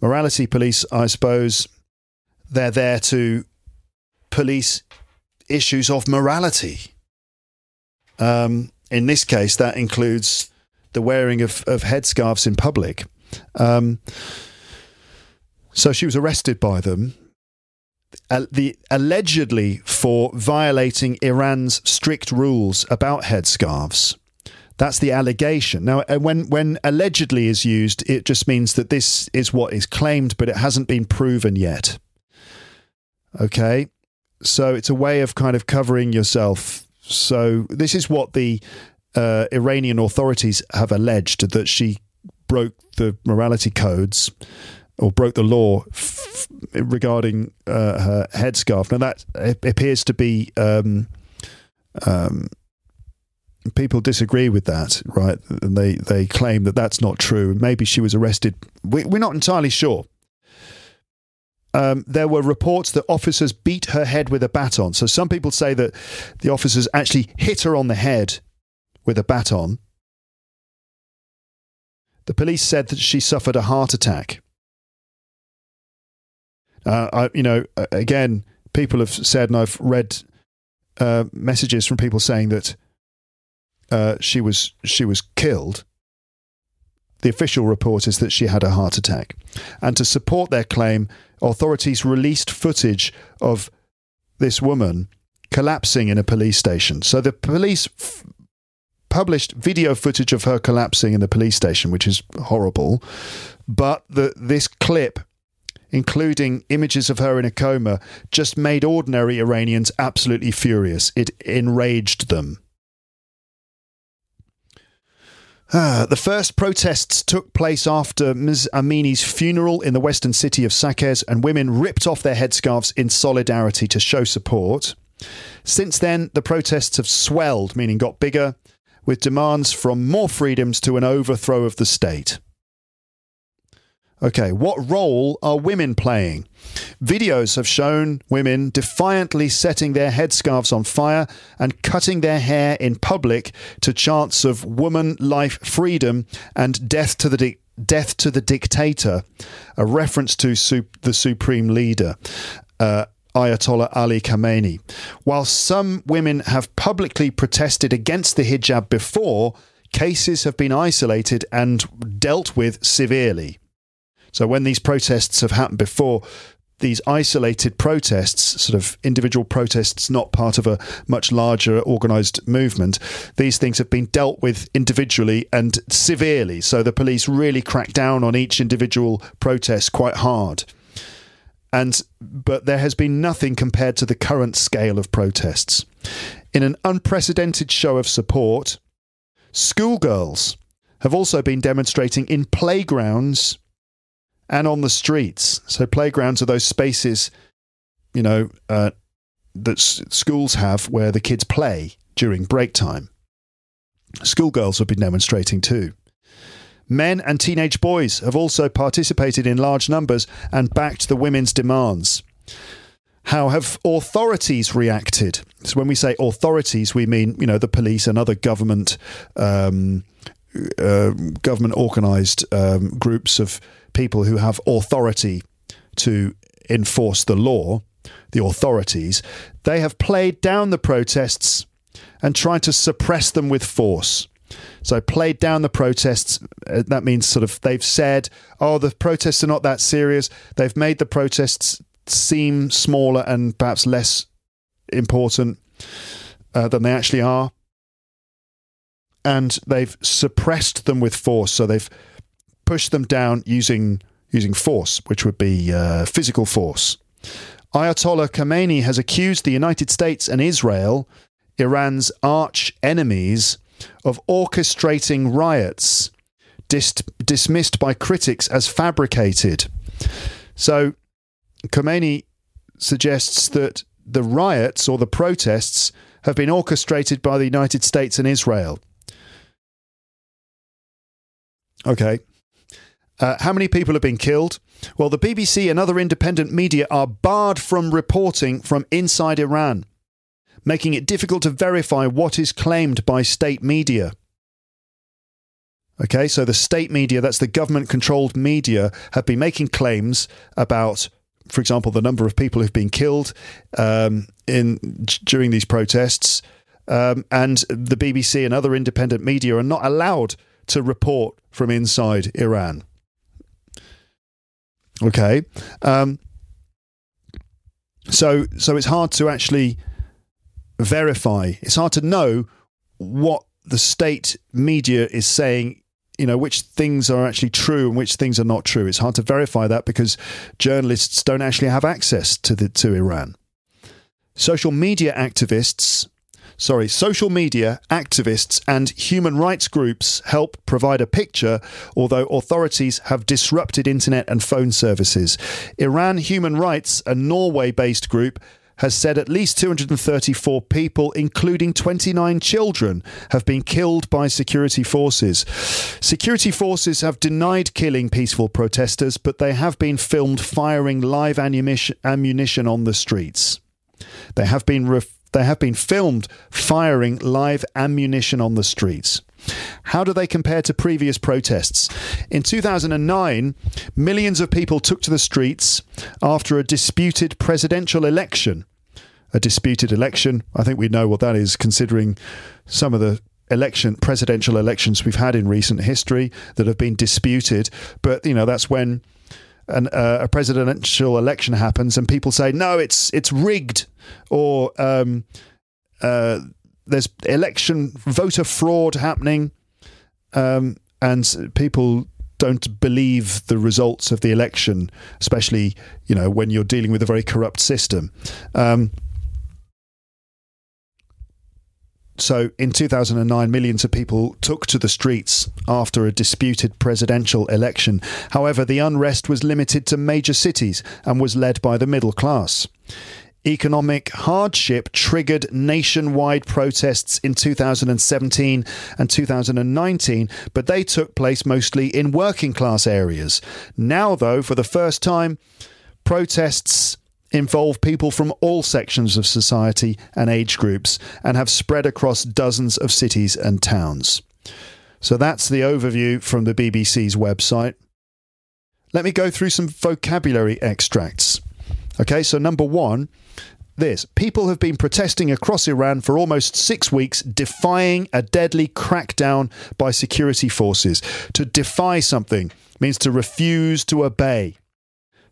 Morality police, I suppose, they're there to police issues of morality. Um, in this case, that includes the wearing of, of headscarves in public. Um, so she was arrested by them the allegedly for violating Iran's strict rules about headscarves. That's the allegation. Now, uh, when when allegedly is used, it just means that this is what is claimed, but it hasn't been proven yet. Okay, so it's a way of kind of covering yourself. So this is what the uh, Iranian authorities have alleged that she broke the morality codes or broke the law f- regarding uh, her headscarf. Now that appears to be um, um, people disagree with that, right? And they they claim that that's not true. Maybe she was arrested. We, we're not entirely sure. Um, there were reports that officers beat her head with a baton. So some people say that the officers actually hit her on the head with a baton. The police said that she suffered a heart attack. Uh, I, you know, again, people have said, and I've read uh, messages from people saying that uh, she was she was killed. The official report is that she had a heart attack, and to support their claim, authorities released footage of this woman collapsing in a police station. So the police f- published video footage of her collapsing in the police station, which is horrible. But the, this clip including images of her in a coma, just made ordinary Iranians absolutely furious. It enraged them. Ah, the first protests took place after Ms. Amini's funeral in the western city of Saqqez, and women ripped off their headscarves in solidarity to show support. Since then, the protests have swelled, meaning got bigger, with demands from more freedoms to an overthrow of the state. Okay, what role are women playing? Videos have shown women defiantly setting their headscarves on fire and cutting their hair in public to chants of woman, life, freedom, and death to the death to the dictator, a reference to the supreme leader. Uh, Ayatollah Ali Khamenei. While some women have publicly protested against the hijab before, cases have been isolated and dealt with severely. So when these protests have happened before, these isolated protests, sort of individual protests, not part of a much larger organized movement, these things have been dealt with individually and severely. So the police really crack down on each individual protest quite hard. And but there has been nothing compared to the current scale of protests. In an unprecedented show of support, schoolgirls have also been demonstrating in playgrounds and on the streets. So playgrounds are those spaces, you know, uh, that s- schools have where the kids play during break time. Schoolgirls have been demonstrating too. Men and teenage boys have also participated in large numbers and backed the women's demands. How have authorities reacted? So when we say authorities, we mean you know the police and other government um, uh, government organised um, groups of people who have authority to enforce the law, the authorities, they have played down the protests and tried to suppress them with force. So, played down the protests, uh, that means sort of they've said, oh, the protests are not that serious. They've made the protests seem smaller and perhaps less important uh, than they actually are. And they've suppressed them with force. So, they've push them down using using force, which would be uh, physical force. Ayatollah Khamenei has accused the United States and Israel, Iran's arch enemies, of orchestrating riots, dis- dismissed by critics as fabricated. So, Khamenei suggests that the riots or the protests have been orchestrated by the United States and Israel. Okay, uh, how many people have been killed? Well, the BBC and other independent media are barred from reporting from inside Iran, making it difficult to verify what is claimed by state media. Okay, so the state media, that's the government controlled media, have been making claims about, for example, the number of people who've been killed um, in during these protests. Um, and the BBC and other independent media are not allowed to report from inside Iran. Okay. Um, so so it's hard to actually verify. It's hard to know what the state media is saying. You know which things are actually true and which things are not true. It's hard to verify that because journalists don't actually have access to the to Iran. Social media activists sorry, social media, activists, and human rights groups help provide a picture, although authorities have disrupted internet and phone services. Iran Human Rights, a Norway based group, has said at least 234 people, including 29 children, have been killed by security forces. Security forces have denied killing peaceful protesters, but they have been filmed firing live ammunition on the streets. They have been ref- they have been filmed firing live ammunition on the streets. How do they compare to previous protests? In 2009, millions of people took to the streets after a disputed presidential election. A disputed election, I think we know what that is, considering some of the election presidential elections we've had in recent history that have been disputed. But you know that's when an, uh, a presidential election happens and people say no, it's it's rigged, or um, uh, there's election voter fraud happening, um, and people don't believe the results of the election, especially you know when you're dealing with a very corrupt system. Um, so in 2009, millions of people took to the streets after a disputed presidential election. However, the unrest was limited to major cities and was led by the middle class. Economic hardship triggered nationwide protests in 2017 and 2019, but they took place mostly in working class areas. Now, though, for the first time, protests involve people from all sections of society and age groups and have spread across dozens of cities and towns. So that's the overview from the BBC's website. Let me go through some vocabulary extracts. Okay, so number one, this people have been protesting across Iran for almost six weeks, defying a deadly crackdown by security forces. To defy something means to refuse to obey.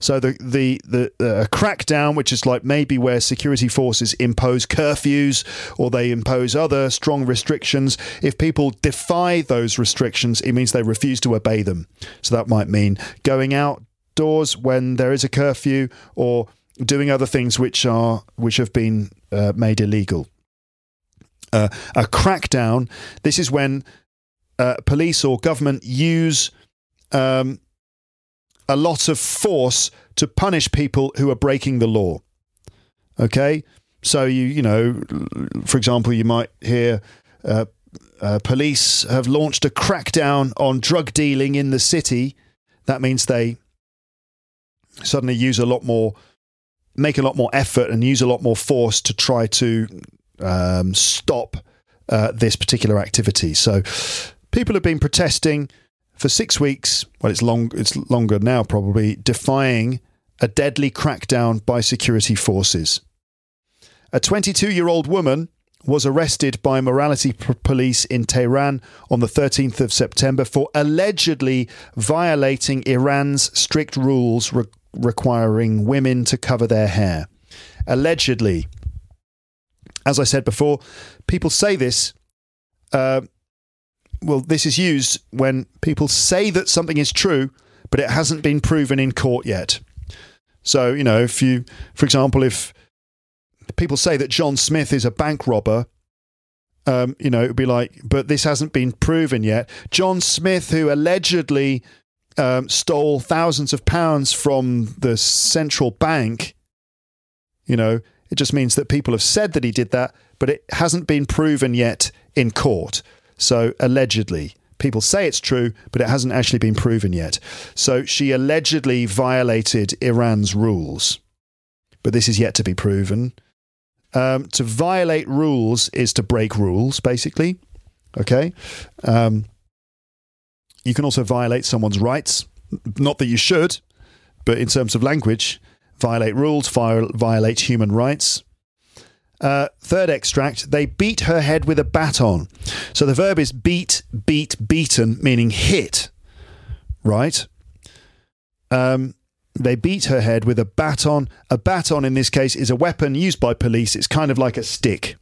So the the the crackdown, which is like maybe where security forces impose curfews or they impose other strong restrictions. If people defy those restrictions, it means they refuse to obey them. So that might mean going outdoors when there is a curfew or doing other things which are which have been uh, made illegal. Uh, a crackdown. This is when uh, police or government use um, a lot of force to punish people who are breaking the law. Okay, so you you know, for example, you might hear. Uh, uh, police have launched a crackdown on drug dealing in the city. That means they suddenly use a lot more make a lot more effort and use a lot more force to try to um, stop uh, this particular activity. So people have been protesting for six weeks. Well, it's long. It's longer now, probably defying a deadly crackdown by security forces. A 22-year-old woman was arrested by morality p- police in Tehran on the 13th of September for allegedly violating Iran's strict rules re- requiring women to cover their hair. Allegedly. As I said before, people say this. Uh, well, this is used when people say that something is true, but it hasn't been proven in court yet. So, you know, if you, for example, if people say that John Smith is a bank robber, um, you know, it'd be like, but this hasn't been proven yet. John Smith, who allegedly um, stole thousands of pounds from the central bank, you know, it just means that people have said that he did that, but it hasn't been proven yet in court. So allegedly, people say it's true, but it hasn't actually been proven yet. So she allegedly violated Iran's rules, but this is yet to be proven. Um, to violate rules is to break rules, basically. Okay. Um, you can also violate someone's rights. Not that you should, but in terms of language, violate rules, violate human rights. Uh, third extract, they beat her head with a baton. So the verb is beat, beat, beaten, meaning hit, right? Um, they beat her head with a baton. A baton, in this case, is a weapon used by police. It's kind of like a stick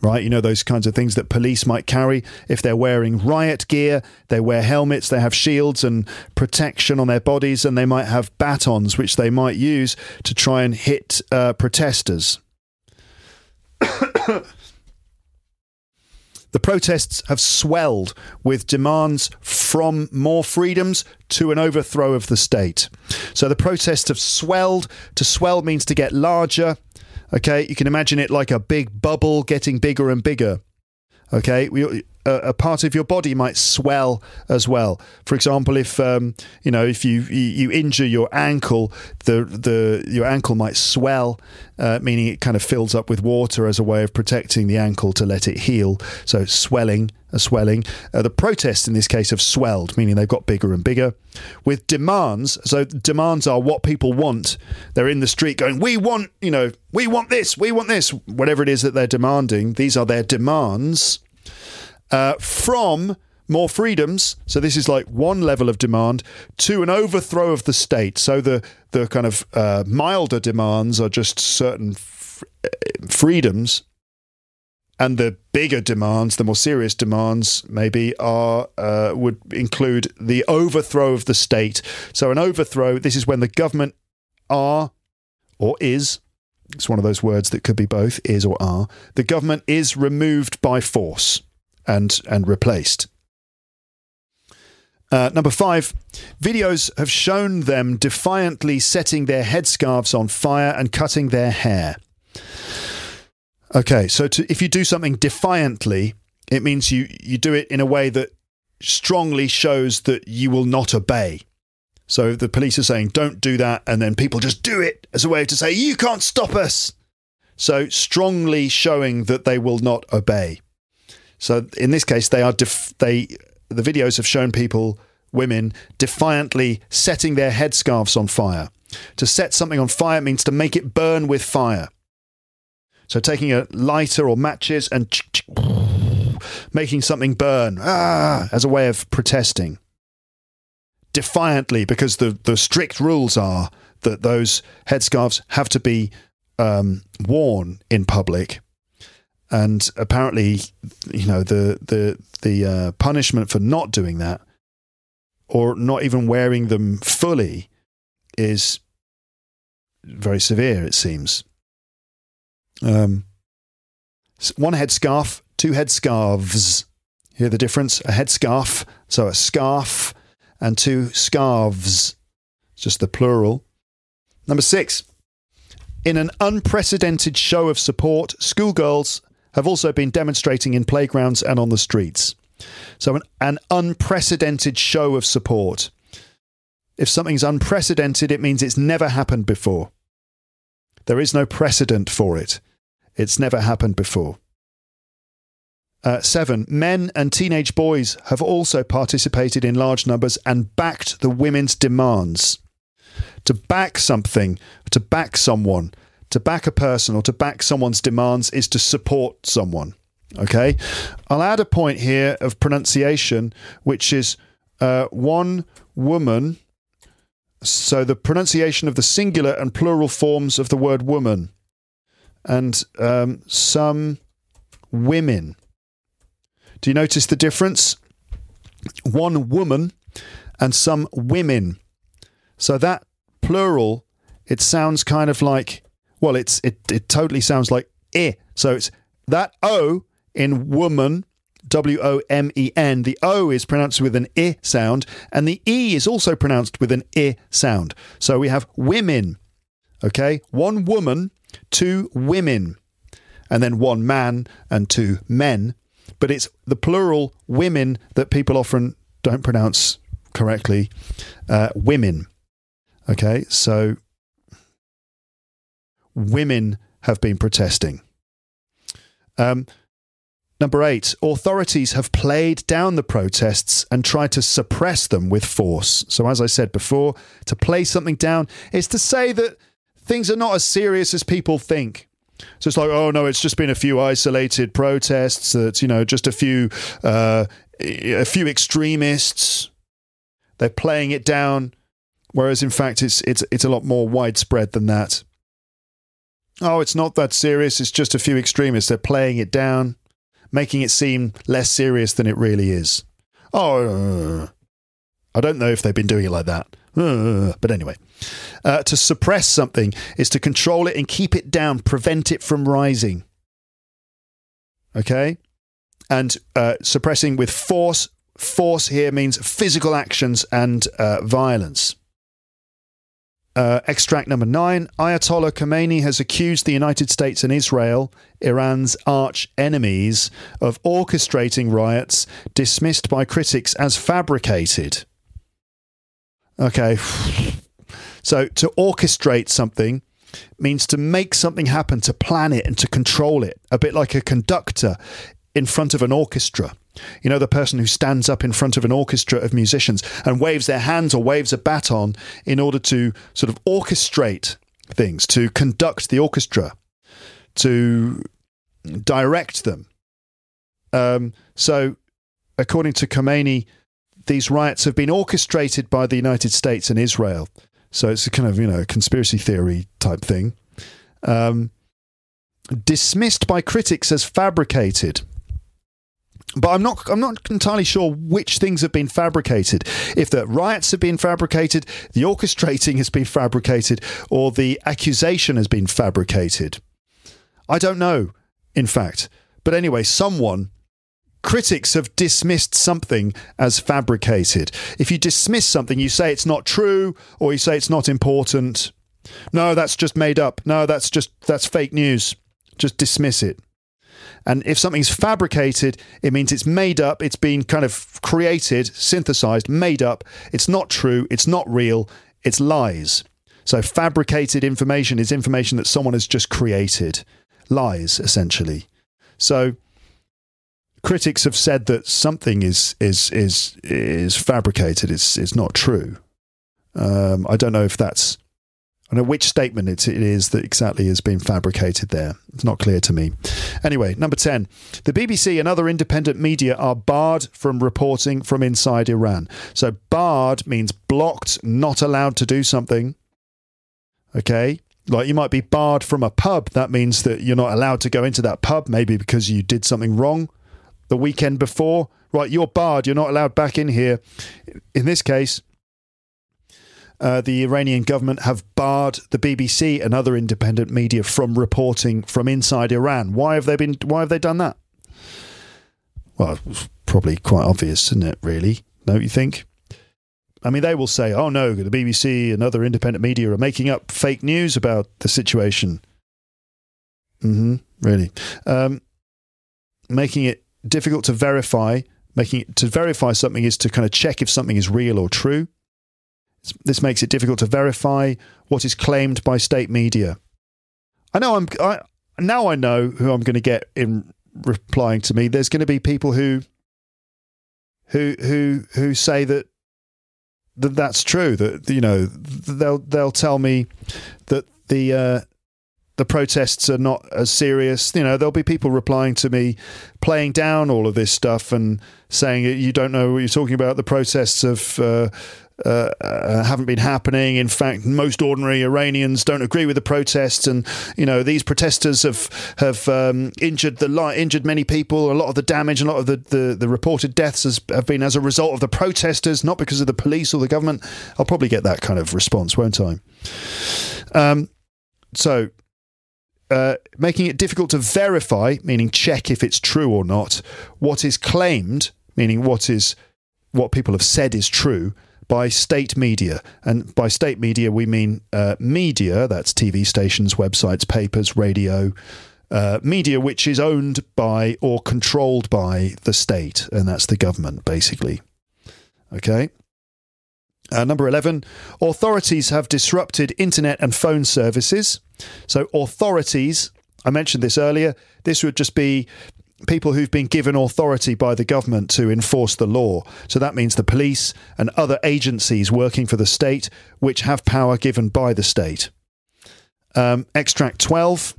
right? You know, those kinds of things that police might carry. If they're wearing riot gear, they wear helmets, they have shields and protection on their bodies, and they might have batons, which they might use to try and hit uh, protesters. <coughs> The protests have swelled with demands from more freedoms to an overthrow of the state. So the protests have swelled. To swell means to get larger. Okay, you can imagine it like a big bubble getting bigger and bigger. Okay, we, a, part of your body might swell as well. For example, if um, you know if you, you injure your ankle, the the your ankle might swell, uh, meaning it kind of fills up with water as a way of protecting the ankle to let it heal. So swelling, a swelling. Uh, the protests in this case have swelled, meaning they've got bigger and bigger. With demands, so demands are what people want. They're in the street going, "We want, you know, we want this, we want this, whatever it is that they're demanding." These are their demands uh, from more freedoms. So this is like one level of demand to an overthrow of the state. So the the kind of uh, milder demands are just certain f- freedoms, and the bigger demands, the more serious demands, maybe are uh, would include the overthrow of the state. So an overthrow. This is when the government are or is. It's one of those words that could be both, is or are. The government is removed by force and and replaced. Uh, number five, videos have shown them defiantly setting their headscarves on fire and cutting their hair. Okay, so to, if you do something defiantly, it means you, you do it in a way that strongly shows that you will not obey. So the police are saying, don't do that, and then people just do it as a way to say, you can't stop us. So strongly showing that they will not obey. So in this case, they are def- they the videos have shown people women defiantly setting their headscarves on fire. To set something on fire means to make it burn with fire. So taking a lighter or matches and making something burn ah, as a way of protesting. Defiantly, because the, the strict rules are that those headscarves have to be um, worn in public and apparently, you know, the the the uh, punishment for not doing that or not even wearing them fully is very severe. It seems. Um, one headscarf, two headscarves. Hear the difference? A headscarf, so a scarf, and two scarves. It's just the plural. Number six. In an unprecedented show of support, schoolgirls have also been demonstrating in playgrounds and on the streets. So, an, an unprecedented show of support. If something's unprecedented, it means it's never happened before. There is no precedent for it. It's never happened before. Uh, seven, men and teenage boys have also participated in large numbers and backed the women's demands. To back something, to back someone, to back a person or to back someone's demands is to support someone. Okay. I'll add a point here of pronunciation, which is uh, one woman. So the pronunciation of the singular and plural forms of the word woman, and um, some women. Do you notice the difference? One woman and some women. So that plural, it sounds kind of like well, it's it it totally sounds like i. So it's that o in woman, W O M E N. The o is pronounced with an i sound, and the e is also pronounced with an i sound. So we have women. Okay, one woman, two women, and then one man and two men. But it's the plural women that people often don't pronounce correctly. Uh, women. Okay, so women have been protesting. Um, number eight, authorities have played down the protests and tried to suppress them with force. So, as I said before, to play something down is to say that things are not as serious as people think. So it's like, oh no, it's just been a few isolated protests. That you know just a few, uh, a few extremists. They're playing it down, whereas in fact it's it's it's a lot more widespread than that. Oh, it's not that serious. It's just a few extremists. They're playing it down, making it seem less serious than it really is. Oh, uh, I don't know if they've been doing it like that. Uh, but anyway, uh, to suppress something is to control it and keep it down, prevent it from rising. Okay? and uh, suppressing with force. Force here means physical actions and uh, violence. Uh, extract number nine Ayatollah Khomeini has accused the United States and Israel, Iran's arch enemies, of orchestrating riots dismissed by critics as fabricated. Okay. So to orchestrate something means to make something happen, to plan it and to control it, a bit like a conductor in front of an orchestra. You know, the person who stands up in front of an orchestra of musicians and waves their hands or waves a baton in order to sort of orchestrate things, to conduct the orchestra, to direct them. Um, so, according to Khomeini, these riots have been orchestrated by the United States and Israel. So it's a kind of, you know, conspiracy theory type thing. Um, dismissed by critics as fabricated but I'm not I'm not entirely sure which things have been fabricated. If the riots have been fabricated, the orchestrating has been fabricated, or the accusation has been fabricated. I don't know, in fact. But anyway, someone critics have dismissed something as fabricated. If you dismiss something, you say it's not true or you say it's not important. No, that's just made up. No, that's just that's fake news. Just dismiss it. And if something's fabricated, it means it's made up, it's been kind of created, synthesized, made up. It's not true, it's not real, it's lies. So fabricated information is information that someone has just created. Lies, essentially. So critics have said that something is is is is fabricated. It's it's not true. Um, I don't know if that's I know which statement it, it is that exactly has been fabricated there. It's not clear to me. Anyway, number 10. The BBC and other independent media are barred from reporting from inside Iran. So, barred means blocked, not allowed to do something. Okay? Like you might be barred from a pub. That means that you're not allowed to go into that pub, maybe because you did something wrong the weekend before. Right, you're barred. You're not allowed back in here. In this case, uh, the Iranian government have barred the BBC and other independent media from reporting from inside Iran. Why have they been? Why have they done that? Well, probably quite obvious, isn't it? Really, don't you think? I mean, they will say, "Oh no, the BBC and other independent media are making up fake news about the situation." Hmm. Really, um, making it difficult to verify. Making it to verify something is to kind of check if something is real or true. This makes it difficult to verify what is claimed by state media. I know I'm I, now I know who I'm going to get in replying to me. There's going to be people who who who who say that that that's true. That you know they'll they'll tell me that the uh, the protests are not as serious. You know, there'll be people replying to me, playing down all of this stuff and saying you don't know what you're talking about. The protests of uh, uh, uh, haven't been happening. In fact, most ordinary Iranians don't agree with the protests, and you know these protesters have have um, injured the injured many people. A lot of the damage, a lot of the, the, the reported deaths has, have been as a result of the protesters, not because of the police or the government. I'll probably get that kind of response, won't I? Um, so. Uh, making it difficult to verify, meaning check if it's true or not, what is claimed, meaning what is what people have said is true, by state media. And by state media, we mean uh, media, that's TV stations, websites, papers, radio, uh, media which is owned by or controlled by the state, and that's the government, basically. Okay. Uh, number 11, authorities have disrupted internet and phone services. So, authorities, I mentioned this earlier, this would just be people who've been given authority by the government to enforce the law. So that means the police and other agencies working for the state which have power given by the state. Um, extract 12.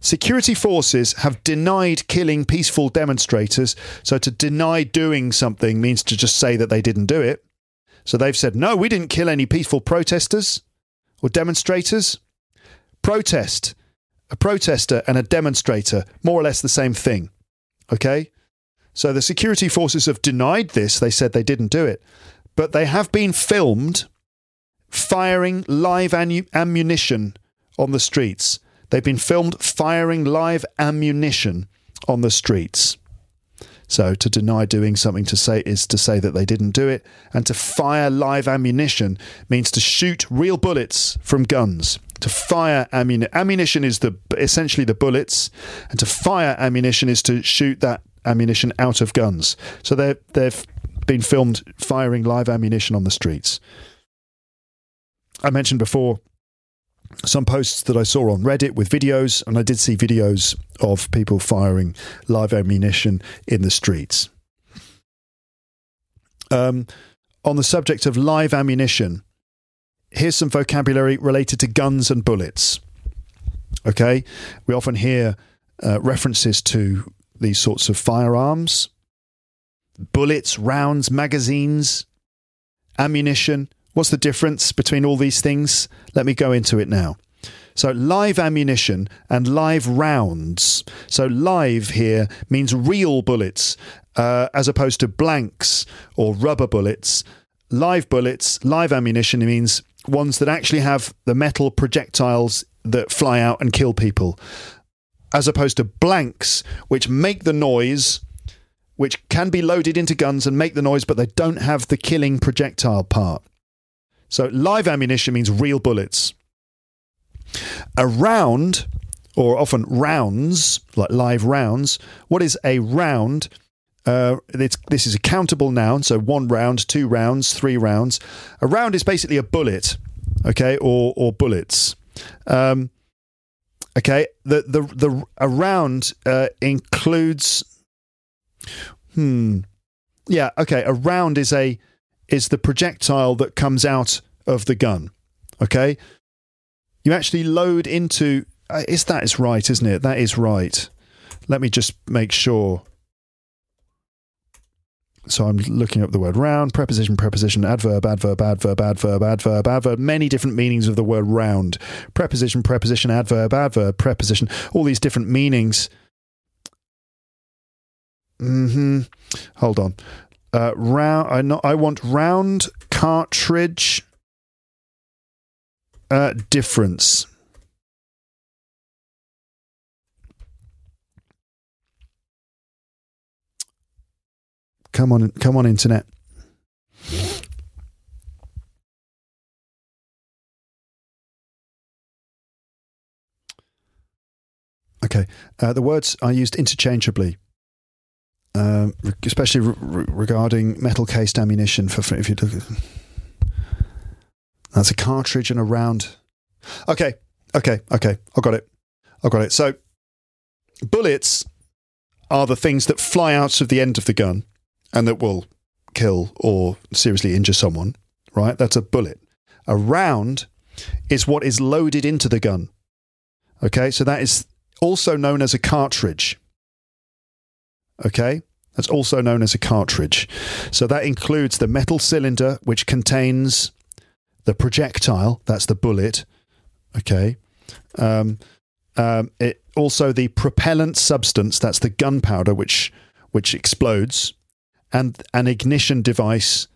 Security forces have denied killing peaceful demonstrators. So to deny doing something means to just say that they didn't do it. So they've said, no, we didn't kill any peaceful protesters or demonstrators. Protest. A protester and a demonstrator, more or less the same thing. Okay? So the security forces have denied this. They said they didn't do it. But they have been filmed firing live ammunition on the streets. They've been filmed firing live ammunition on the streets. So to deny doing something to say is to say that they didn't do it, and to fire live ammunition means to shoot real bullets from guns. To fire ammunition, ammunition is the essentially the bullets, and to fire ammunition is to shoot that ammunition out of guns. So they they've been filmed firing live ammunition on the streets. I mentioned before some posts that I saw on Reddit with videos, and I did see videos of people firing live ammunition in the streets. Um, on the subject of live ammunition, here's some vocabulary related to guns and bullets. Okay, we often hear uh, references to these sorts of firearms bullets, rounds, magazines, ammunition. What's the difference between all these things? Let me go into it now. So, live ammunition and live rounds. So, live here means real bullets uh, as opposed to blanks or rubber bullets. Live bullets, live ammunition means ones that actually have the metal projectiles that fly out and kill people, as opposed to blanks, which make the noise, which can be loaded into guns and make the noise, but they don't have the killing projectile part. So live ammunition means real bullets. A round, or often rounds, like live rounds, what is a round? Uh, this is a countable noun, so one round, two rounds, three rounds. A round is basically a bullet, okay, or or bullets. Um, okay, the the the a round uh, includes. Hmm. Yeah. Okay. A round is a is the projectile that comes out of the gun. Okay? You actually load into. Uh, is that is right, isn't it? That is right. Let me just make sure. So I'm looking up the word round, preposition, preposition, adverb, adverb, adverb, adverb, adverb, adverb, many different meanings of the word round. Preposition, preposition, adverb, adverb, preposition, all these different meanings. Mm-hmm. Hold on uh, round. I not. I want round cartridge uh, difference. Come on, come on, internet. Okay, uh, the words are used interchangeably um, especially re- regarding metal cased ammunition. For, for if you look, that's a cartridge and a round. Okay, okay, okay. I got it. I got it. So bullets are the things that fly out of the end of the gun and that will kill or seriously injure someone. Right? That's a bullet. A round is what is loaded into the gun. Okay, so that is also known as a cartridge. Okay? That's also known as a cartridge. So that includes the metal cylinder, which contains the projectile, that's the bullet. Okay. Um, um, it also the propellant substance, that's the gunpowder, which which explodes, and an ignition device.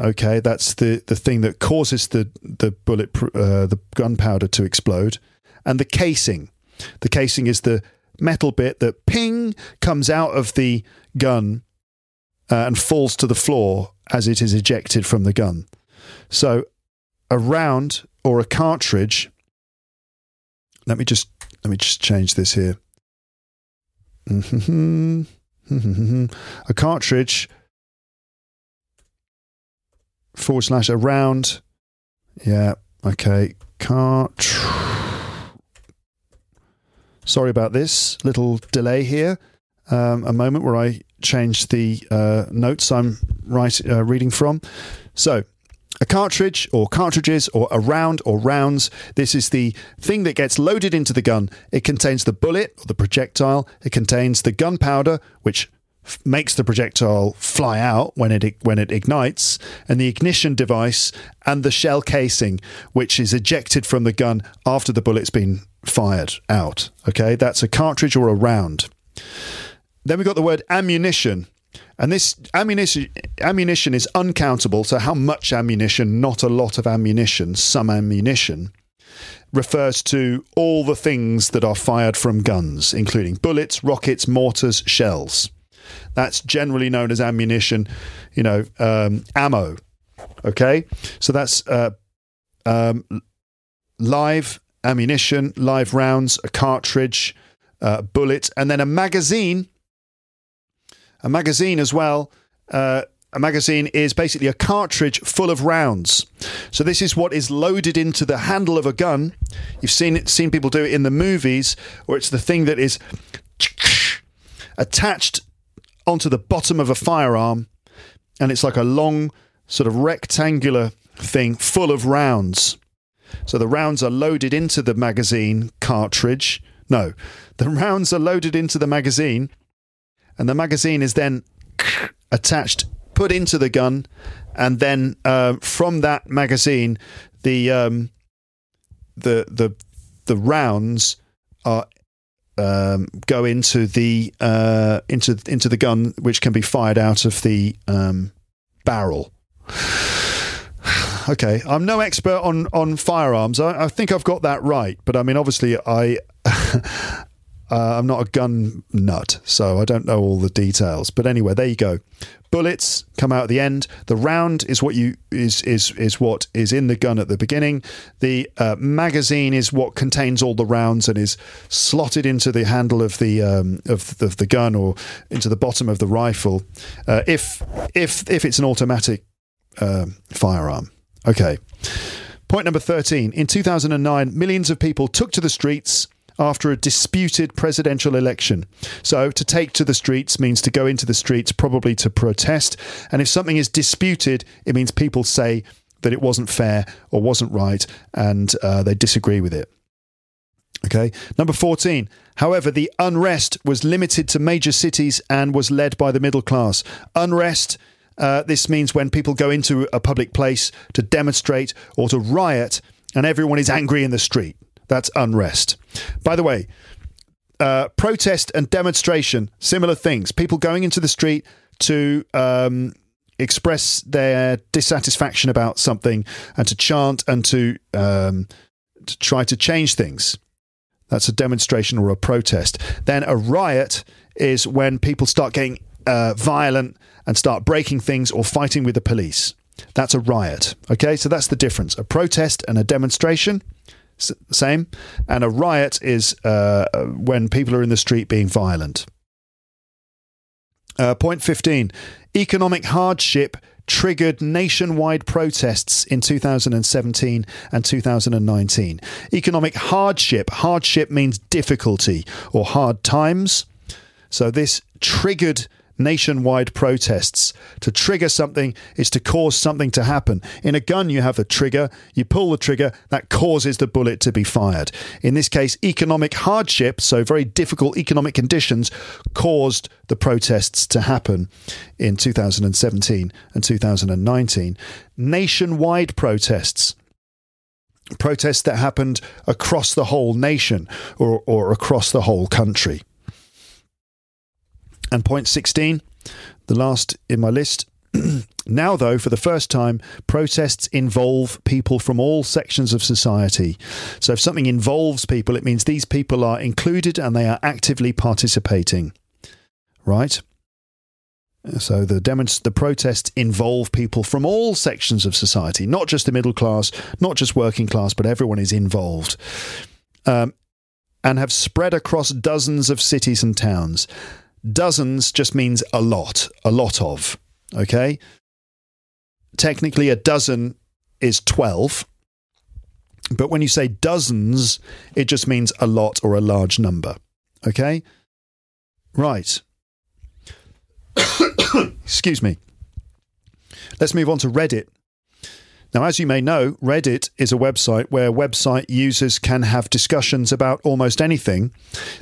Okay, that's the, the thing that causes the the bullet uh, the gunpowder to explode, and the casing. The casing is the metal bit that ping comes out of the gun uh, and falls to the floor as it is ejected from the gun. So a round or a cartridge. Let me just let me just change this here. A cartridge forward slash a round. Yeah. Okay. Cart. Sorry about this little delay here. Um, a moment where I change the uh, notes I'm right, uh, reading from. So, a cartridge or cartridges or a round or rounds. This is the thing that gets loaded into the gun. It contains the bullet or the projectile. It contains the gunpowder, which f- makes the projectile fly out when it when it ignites, and the ignition device and the shell casing, which is ejected from the gun after the bullet's been fired out. Okay, that's a cartridge or a round. Then we've got the word ammunition. And this ammunition ammunition is uncountable. So how much ammunition? Not a lot of ammunition. Some ammunition refers to all the things that are fired from guns, including bullets, rockets, mortars, shells. That's generally known as ammunition, you know, um, ammo. Okay, so that's uh, um, live ammunition, live rounds, a cartridge, uh, bullet, and then a magazine. A magazine as well. Uh, a magazine is basically a cartridge full of rounds. So this is what is loaded into the handle of a gun. You've seen seen people do it in the movies, where it's the thing that is attached onto the bottom of a firearm, and it's like a long sort of rectangular thing full of rounds. So the rounds are loaded into the magazine cartridge. No, the <laughs> rounds are loaded into the magazine, and the magazine is then attached put into the gun, and then uh, from that magazine, the um, the the the rounds are um, go into the uh, into into the gun, which can be fired out of the um, barrel. <sighs> okay, I'm no expert on on firearms. I, I, think I've got that right, but I mean, obviously, I <laughs> Uh, I'm not a gun nut, so I don't know all the details. But anyway, there you go. Bullets come out at the end. The round is what you is is is what is in the gun at the beginning. The uh, magazine is what contains all the rounds and is slotted into the handle of the um, of, the, of the gun or into the bottom of the rifle. Uh, if if if it's an automatic uh, firearm. Okay. Point number 13. In 2009, millions of people took to the streets after a disputed presidential election. So, to take to the streets means to go into the streets, probably to protest. And if something is disputed, it means people say that it wasn't fair or wasn't right and uh, they disagree with it. Okay. Number 14. However, the unrest was limited to major cities and was led by the middle class. Unrest. Uh, this means when people go into a public place to demonstrate or to riot and everyone is angry in the street. That's unrest. By the way, uh, protest and demonstration, similar things. People going into the street to um, express their dissatisfaction about something and to chant and to, um, to try to change things. That's a demonstration or a protest. Then a riot is when people start getting uh, violent and start breaking things or fighting with the police. That's a riot. Okay, so that's the difference. A protest and a demonstration same. And a riot is uh, when people are in the street being violent. Uh, point 15 economic hardship triggered nationwide protests in 2017 and 2019. Economic hardship, hardship means difficulty or hard times. So this triggered nationwide protests. To trigger something is to cause something to happen. In a gun, you have the trigger, you pull the trigger, that causes the bullet to be fired. In this case, economic hardship, so very difficult economic conditions, caused the protests to happen in 2017 and 2019. Nationwide protests protests that happened across the whole nation or, or across the whole country. And point 16, the last in my list. <clears throat> now, though, for the first time, protests involve people from all sections of society. So, if something involves people, it means these people are included and they are actively participating. Right? So the demonst- the protests involve people from all sections of society, not just the middle class, not just working class, but everyone is involved, um, and have spread across dozens of cities and towns. Dozens just means a lot, a lot of. Okay. Technically, a dozen is 12. But when you say dozens, it just means a lot or a large number. Okay? Right. <coughs> Excuse me. Let's move on to Reddit. Now, as you may know, Reddit is a website where website users can have discussions about almost anything.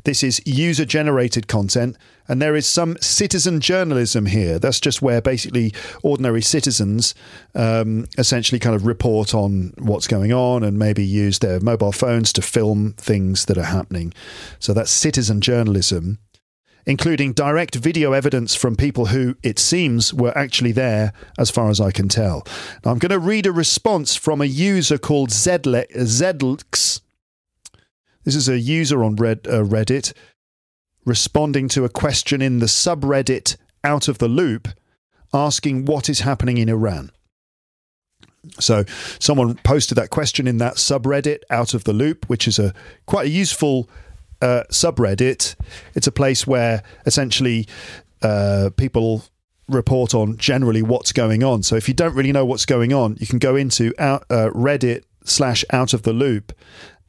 This is user generated content, and there is some citizen journalism here. That's just where basically ordinary citizens um, essentially kind of report on what's going on and maybe use their mobile phones to film things that are happening. So that's citizen journalism including direct video evidence from people who, it seems, were actually there, as far as I can tell. Now, I'm going to read a response from a user called Zedle- Zedlx. This is a user on Red, uh, Reddit responding to a question in the subreddit Out of the Loop asking what is happening in Iran. So someone posted that question in that subreddit Out of the Loop, which is a quite a useful uh, subreddit. It's a place where essentially uh, people report on generally what's going on. So if you don't really know what's going on, you can go into out, uh, Reddit slash Out of the Loop,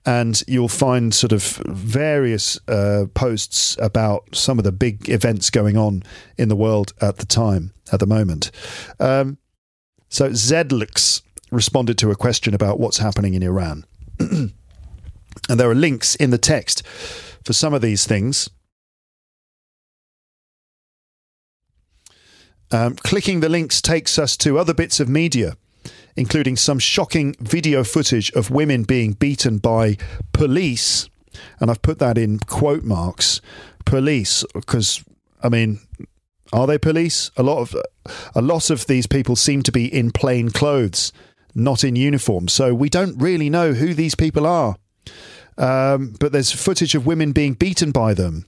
and you'll find sort of various uh, posts about some of the big events going on in the world at the time, at the moment. Um, so Zedlix responded to a question about what's happening in Iran. <clears throat> and there are links in the text for some of these things. Um, clicking the links takes us to other bits of media, including some shocking video footage of women being beaten by police. And I've put that in quote marks police, because, I mean, are they police? A lot of a lot of these people seem to be in plain clothes, not in uniform. So we don't really know who these people are. Um, but there's footage of women being beaten by them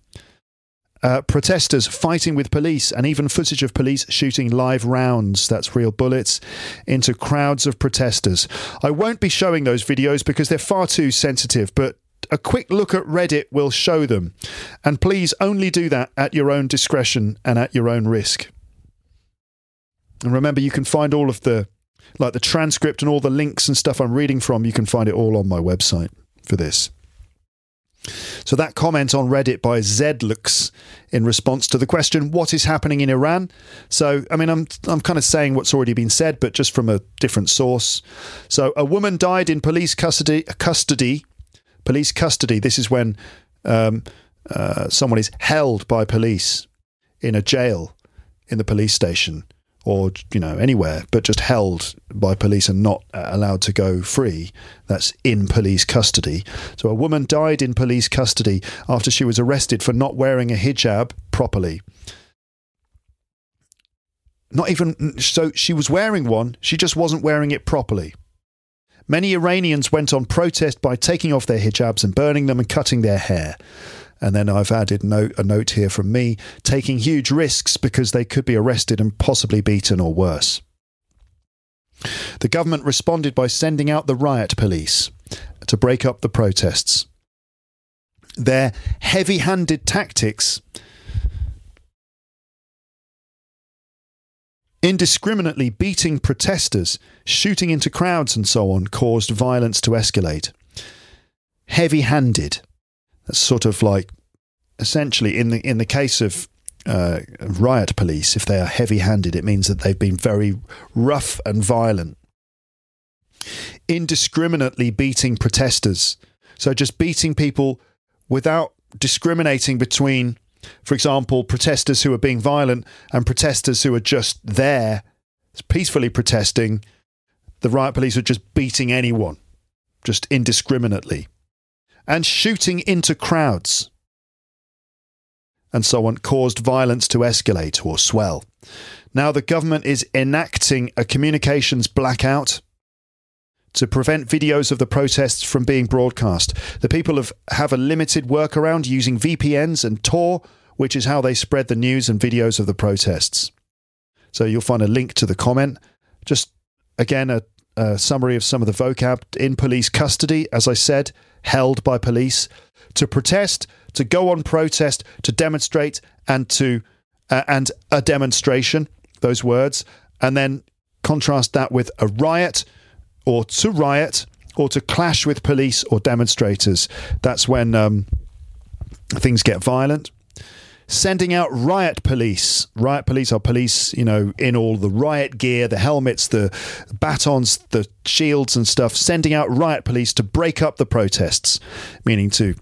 uh, protesters fighting with police, and even footage of police shooting live rounds that's real bullets into crowds of protesters. I won't be showing those videos because they're far too sensitive, but a quick look at Reddit will show them. And please only do that at your own discretion and at your own risk. And remember, you can find all of the like the transcript and all the links and stuff I'm reading from, you can find it all on my website for this. So that comment on Reddit by Zedlux in response to the question, "What is happening in Iran?" So, I mean, I'm I'm kind of saying what's already been said, but just from a different source. So, a woman died in police custody. Custody, police custody. This is when um, uh, someone is held by police in a jail in the police station or you know anywhere, but just held by police and not uh, allowed to go free. That's in police custody. So a woman died in police custody after she was arrested for not wearing a hijab properly. Not even so, she was wearing one, she just wasn't wearing it properly. Many Iranians went on protest by taking off their hijabs and burning them and cutting their hair. And then I've added note, a note here from me taking huge risks because they could be arrested and possibly beaten or worse. The government responded by sending out the riot police to break up the protests. Their heavy handed tactics indiscriminately beating protesters, shooting into crowds, and so on, caused violence to escalate. Heavy handed. Sort of like essentially in the in the case of uh, riot police, if they are heavy-handed, it means that they've been very rough and violent, indiscriminately beating protesters. So just beating people without discriminating between, for example, protesters who are being violent and protesters who are just there, peacefully protesting. The riot police are just beating anyone, just indiscriminately and shooting into crowds and so on caused violence to escalate or swell. Now the government is enacting a communications blackout to prevent videos of the protests from being broadcast. The people have, have a limited workaround using VPNs and Tor, which is how they spread the news and videos of the protests. So you'll find a link to the comment. Just again, a, a summary of some of the vocab in police custody, as I said, held by police to protest, to go on protest, to demonstrate, and to uh, and a demonstration. Those words, and then contrast that with a riot, or to riot, or to clash with police or demonstrators. That's when um, things get violent sending out riot police. Riot police are police, you know, in all the riot gear, the helmets, the batons, the shields and stuff, sending out riot police to break up the protests, meaning to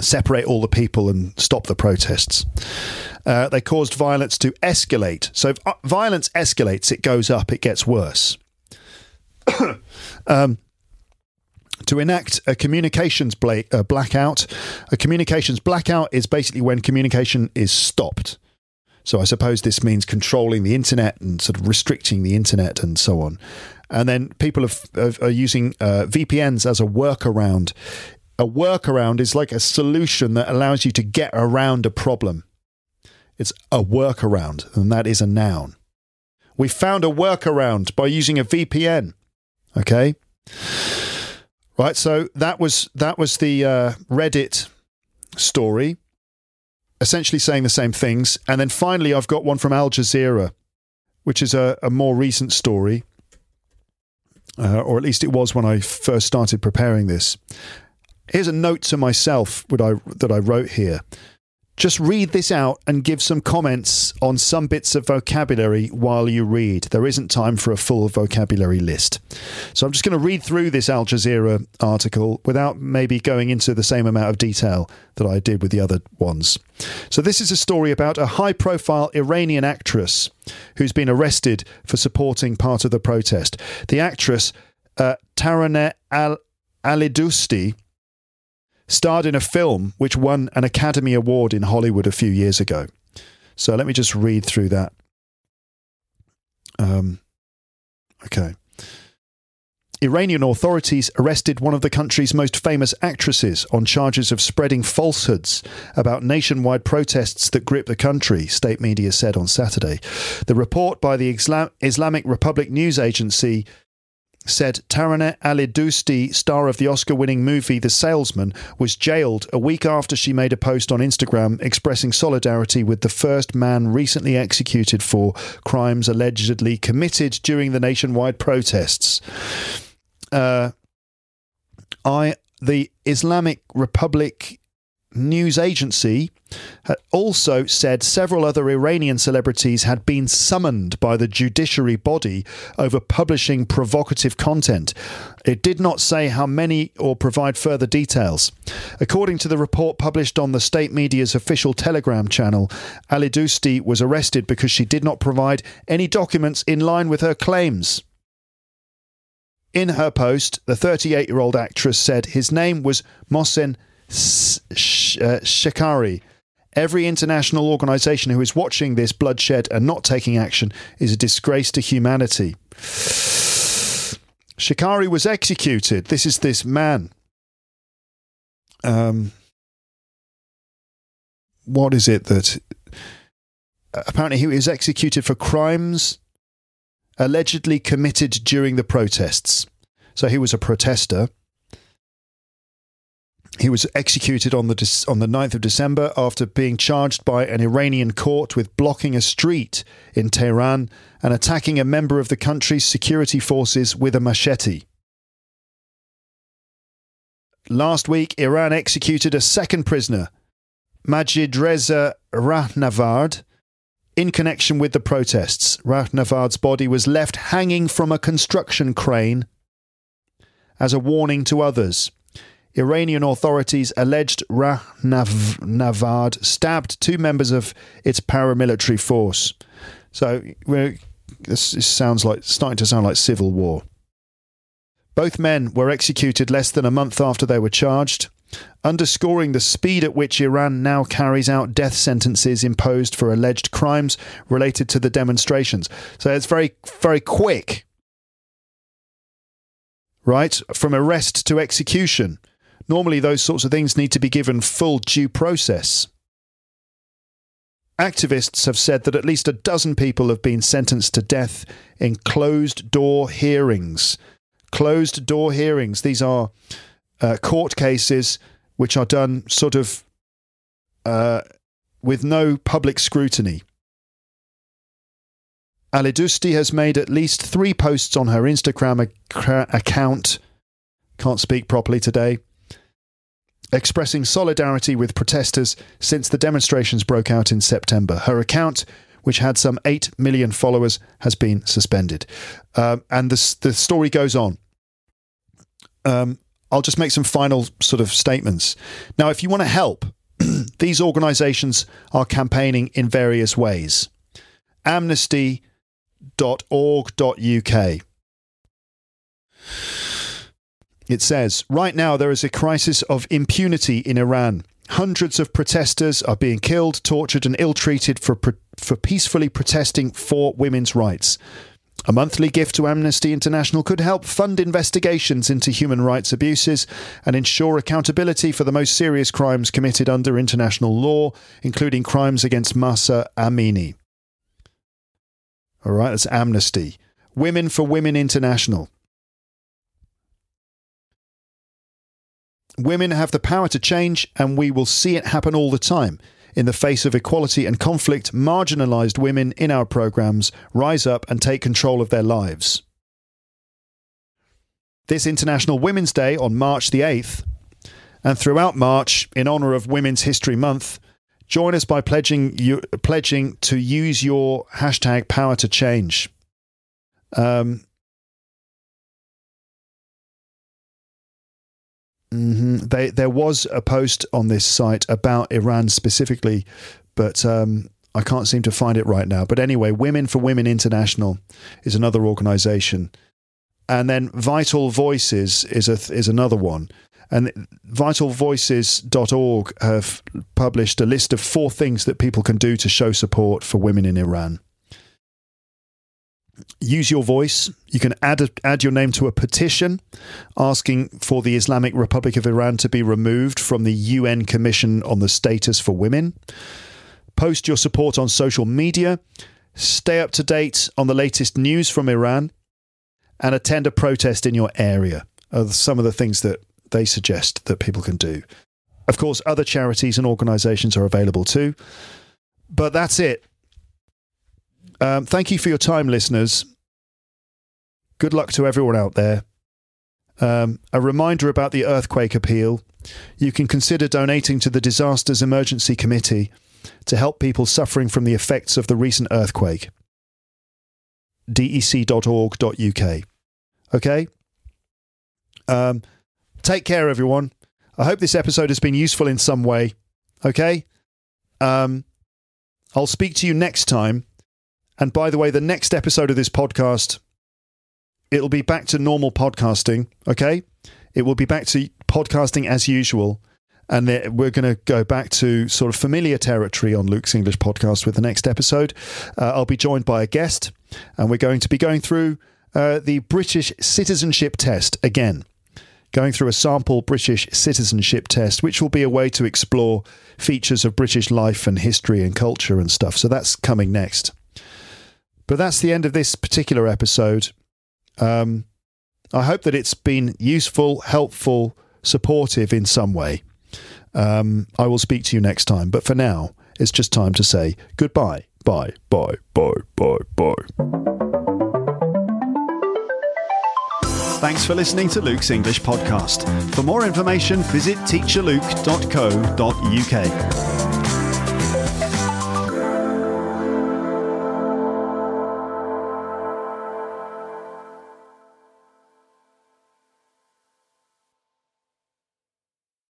separate all the people and stop the protests. Uh, they caused violence to escalate. So if uh, violence escalates, it goes up, it gets worse. <coughs> um, to enact a communications bla- uh, blackout. A communications blackout is basically when communication is stopped. So I suppose this means controlling the internet and sort of restricting the internet and so on. And then people are using uh, VPNs as a workaround a workaround is like a solution that allows you to get around a problem. It's a workaround, and that is a noun. We found a workaround by using a VPN. Okay, right. So that was that was the uh, Reddit story, essentially saying the same things. And then finally, I've got one from Al Jazeera, which is a, a more recent story, uh, or at least it was when I first started preparing this. Here's a note to myself I, that I wrote here. Just read this out and give some comments on some bits of vocabulary while you read. There isn't time for a full vocabulary list. So I'm just going to read through this Al Jazeera article without maybe going into the same amount of detail that I did with the other ones. So this is a story about a high profile Iranian actress who's been arrested for supporting part of the protest. The actress, uh, Taraneh Al Alidoosti, starred in a film which won an Academy Award in Hollywood a few years ago. So let me just read through that. Um, okay. Iranian authorities arrested one of the country's most famous actresses on charges of spreading falsehoods about nationwide protests that grip the country, state media said on Saturday. The report by the Islam- Islamic Republic news agency said Taraneh Alidoosti, star of the Oscar winning movie The Salesman, was jailed a week after she made a post on Instagram expressing solidarity with the first man recently executed for crimes allegedly committed during the nationwide protests. Uh, I, the Islamic Republic news agency had also said several other Iranian celebrities had been summoned by the judiciary body over publishing provocative content. It did not say how many or provide further details. According to the report published on the state media's official Telegram channel, Ali Alidoosti was arrested because she did not provide any documents in line with her claims. In her post, the 38 year old actress said his name was Mohsen Shekari. Every international organization who is watching this bloodshed and not taking action is a disgrace to humanity. Shikari was executed. This is this man. Um, what is it that. Apparently, he was executed for crimes allegedly committed during the protests. So he was a protester. He was executed on the on the 9th of December after being charged by an Iranian court with blocking a street in Tehran and attacking a member of the country's security forces with a machete. Last week, Iran executed a second prisoner, Majid Reza Rahnavard, in connection with the protests. Rahnavard's body was left hanging from a construction crane as a warning to others. Iranian authorities alleged Rahnavard stabbed two members of its paramilitary force. So this sounds like starting to sound like civil war. Both men were executed less than a month after they were charged, underscoring the speed at which Iran now carries out death sentences imposed for alleged crimes related to the demonstrations. So it's very, very quick, right? From arrest to execution. Normally, those sorts of things need to be given full due process. Activists have said that at least a dozen people have been sentenced to death in closed door hearings. Closed door hearings. These are uh, court cases which are done sort of uh, with no public scrutiny. Alidoosti has made at least three posts on her Instagram ac- account. Can't speak properly today expressing solidarity with protesters since the demonstrations broke out in September. Her account, which had some 8 million followers, has been suspended. Um, and the, the story goes on. Um, I'll just make some final sort of statements. Now, if you want to help, <clears throat> these organizations are campaigning in various ways. Amnesty.org.uk it says, right now there is a crisis of impunity in Iran. Hundreds of protesters are being killed, tortured, and ill treated for, for peacefully protesting for women's rights. A monthly gift to Amnesty International could help fund investigations into human rights abuses and ensure accountability for the most serious crimes committed under international law, including crimes against Mahsa Amini. All right, that's Amnesty. Women for Women International. Women have the power to change, and we will see it happen all the time. In the face of equality and conflict, marginalised women in our programmes rise up and take control of their lives. This International Women's Day on March the 8th, and throughout March, in honour of Women's History Month, join us by pledging, you, pledging to use your hashtag power to change. Um, Mm-hmm. They, there was a post on this site about Iran specifically, but um, I can't seem to find it right now. But anyway, Women for Women International is another organisation, and then Vital Voices is a is another one. And vitalvoices.org have published a list of four things that people can do to show support for women in Iran use your voice. You can add a, add your name to a petition asking for the Islamic Republic of Iran to be removed from the UN Commission on the Status for Women. Post your support on social media. Stay up to date on the latest news from Iran, and attend a protest in your area. Are some of the things that they suggest that people can do. Of course, other charities and organisations are available too. But that's it. Um, thank you for your time, listeners. Good luck to everyone out there. Um, a reminder about the earthquake appeal. You can consider donating to the Disasters Emergency Committee to help people suffering from the effects of the recent earthquake. dec.org.uk. Okay? Um, take care, everyone. I hope this episode has been useful in some way. Okay? Um, I'll speak to you next time and by the way, the next episode of this podcast, it'll be back to normal podcasting. Okay. It will be back to podcasting as usual. And we're going to go back to sort of familiar territory on Luke's English podcast with the next episode. Uh, I'll be joined by a guest, and we're going to be going through uh, the British citizenship test again going through a sample British citizenship test, which will be a way to explore features of British life and history and culture and stuff. So that's coming next. But that's the end of this particular episode. Um, I hope that it's been useful, helpful, supportive in some way. Um, I will speak to you next time. But for now, it's just time to say goodbye. Bye, bye, bye, bye, bye. Thanks for listening to Luke's English Podcast. For more information, visit teacherluke.co.uk.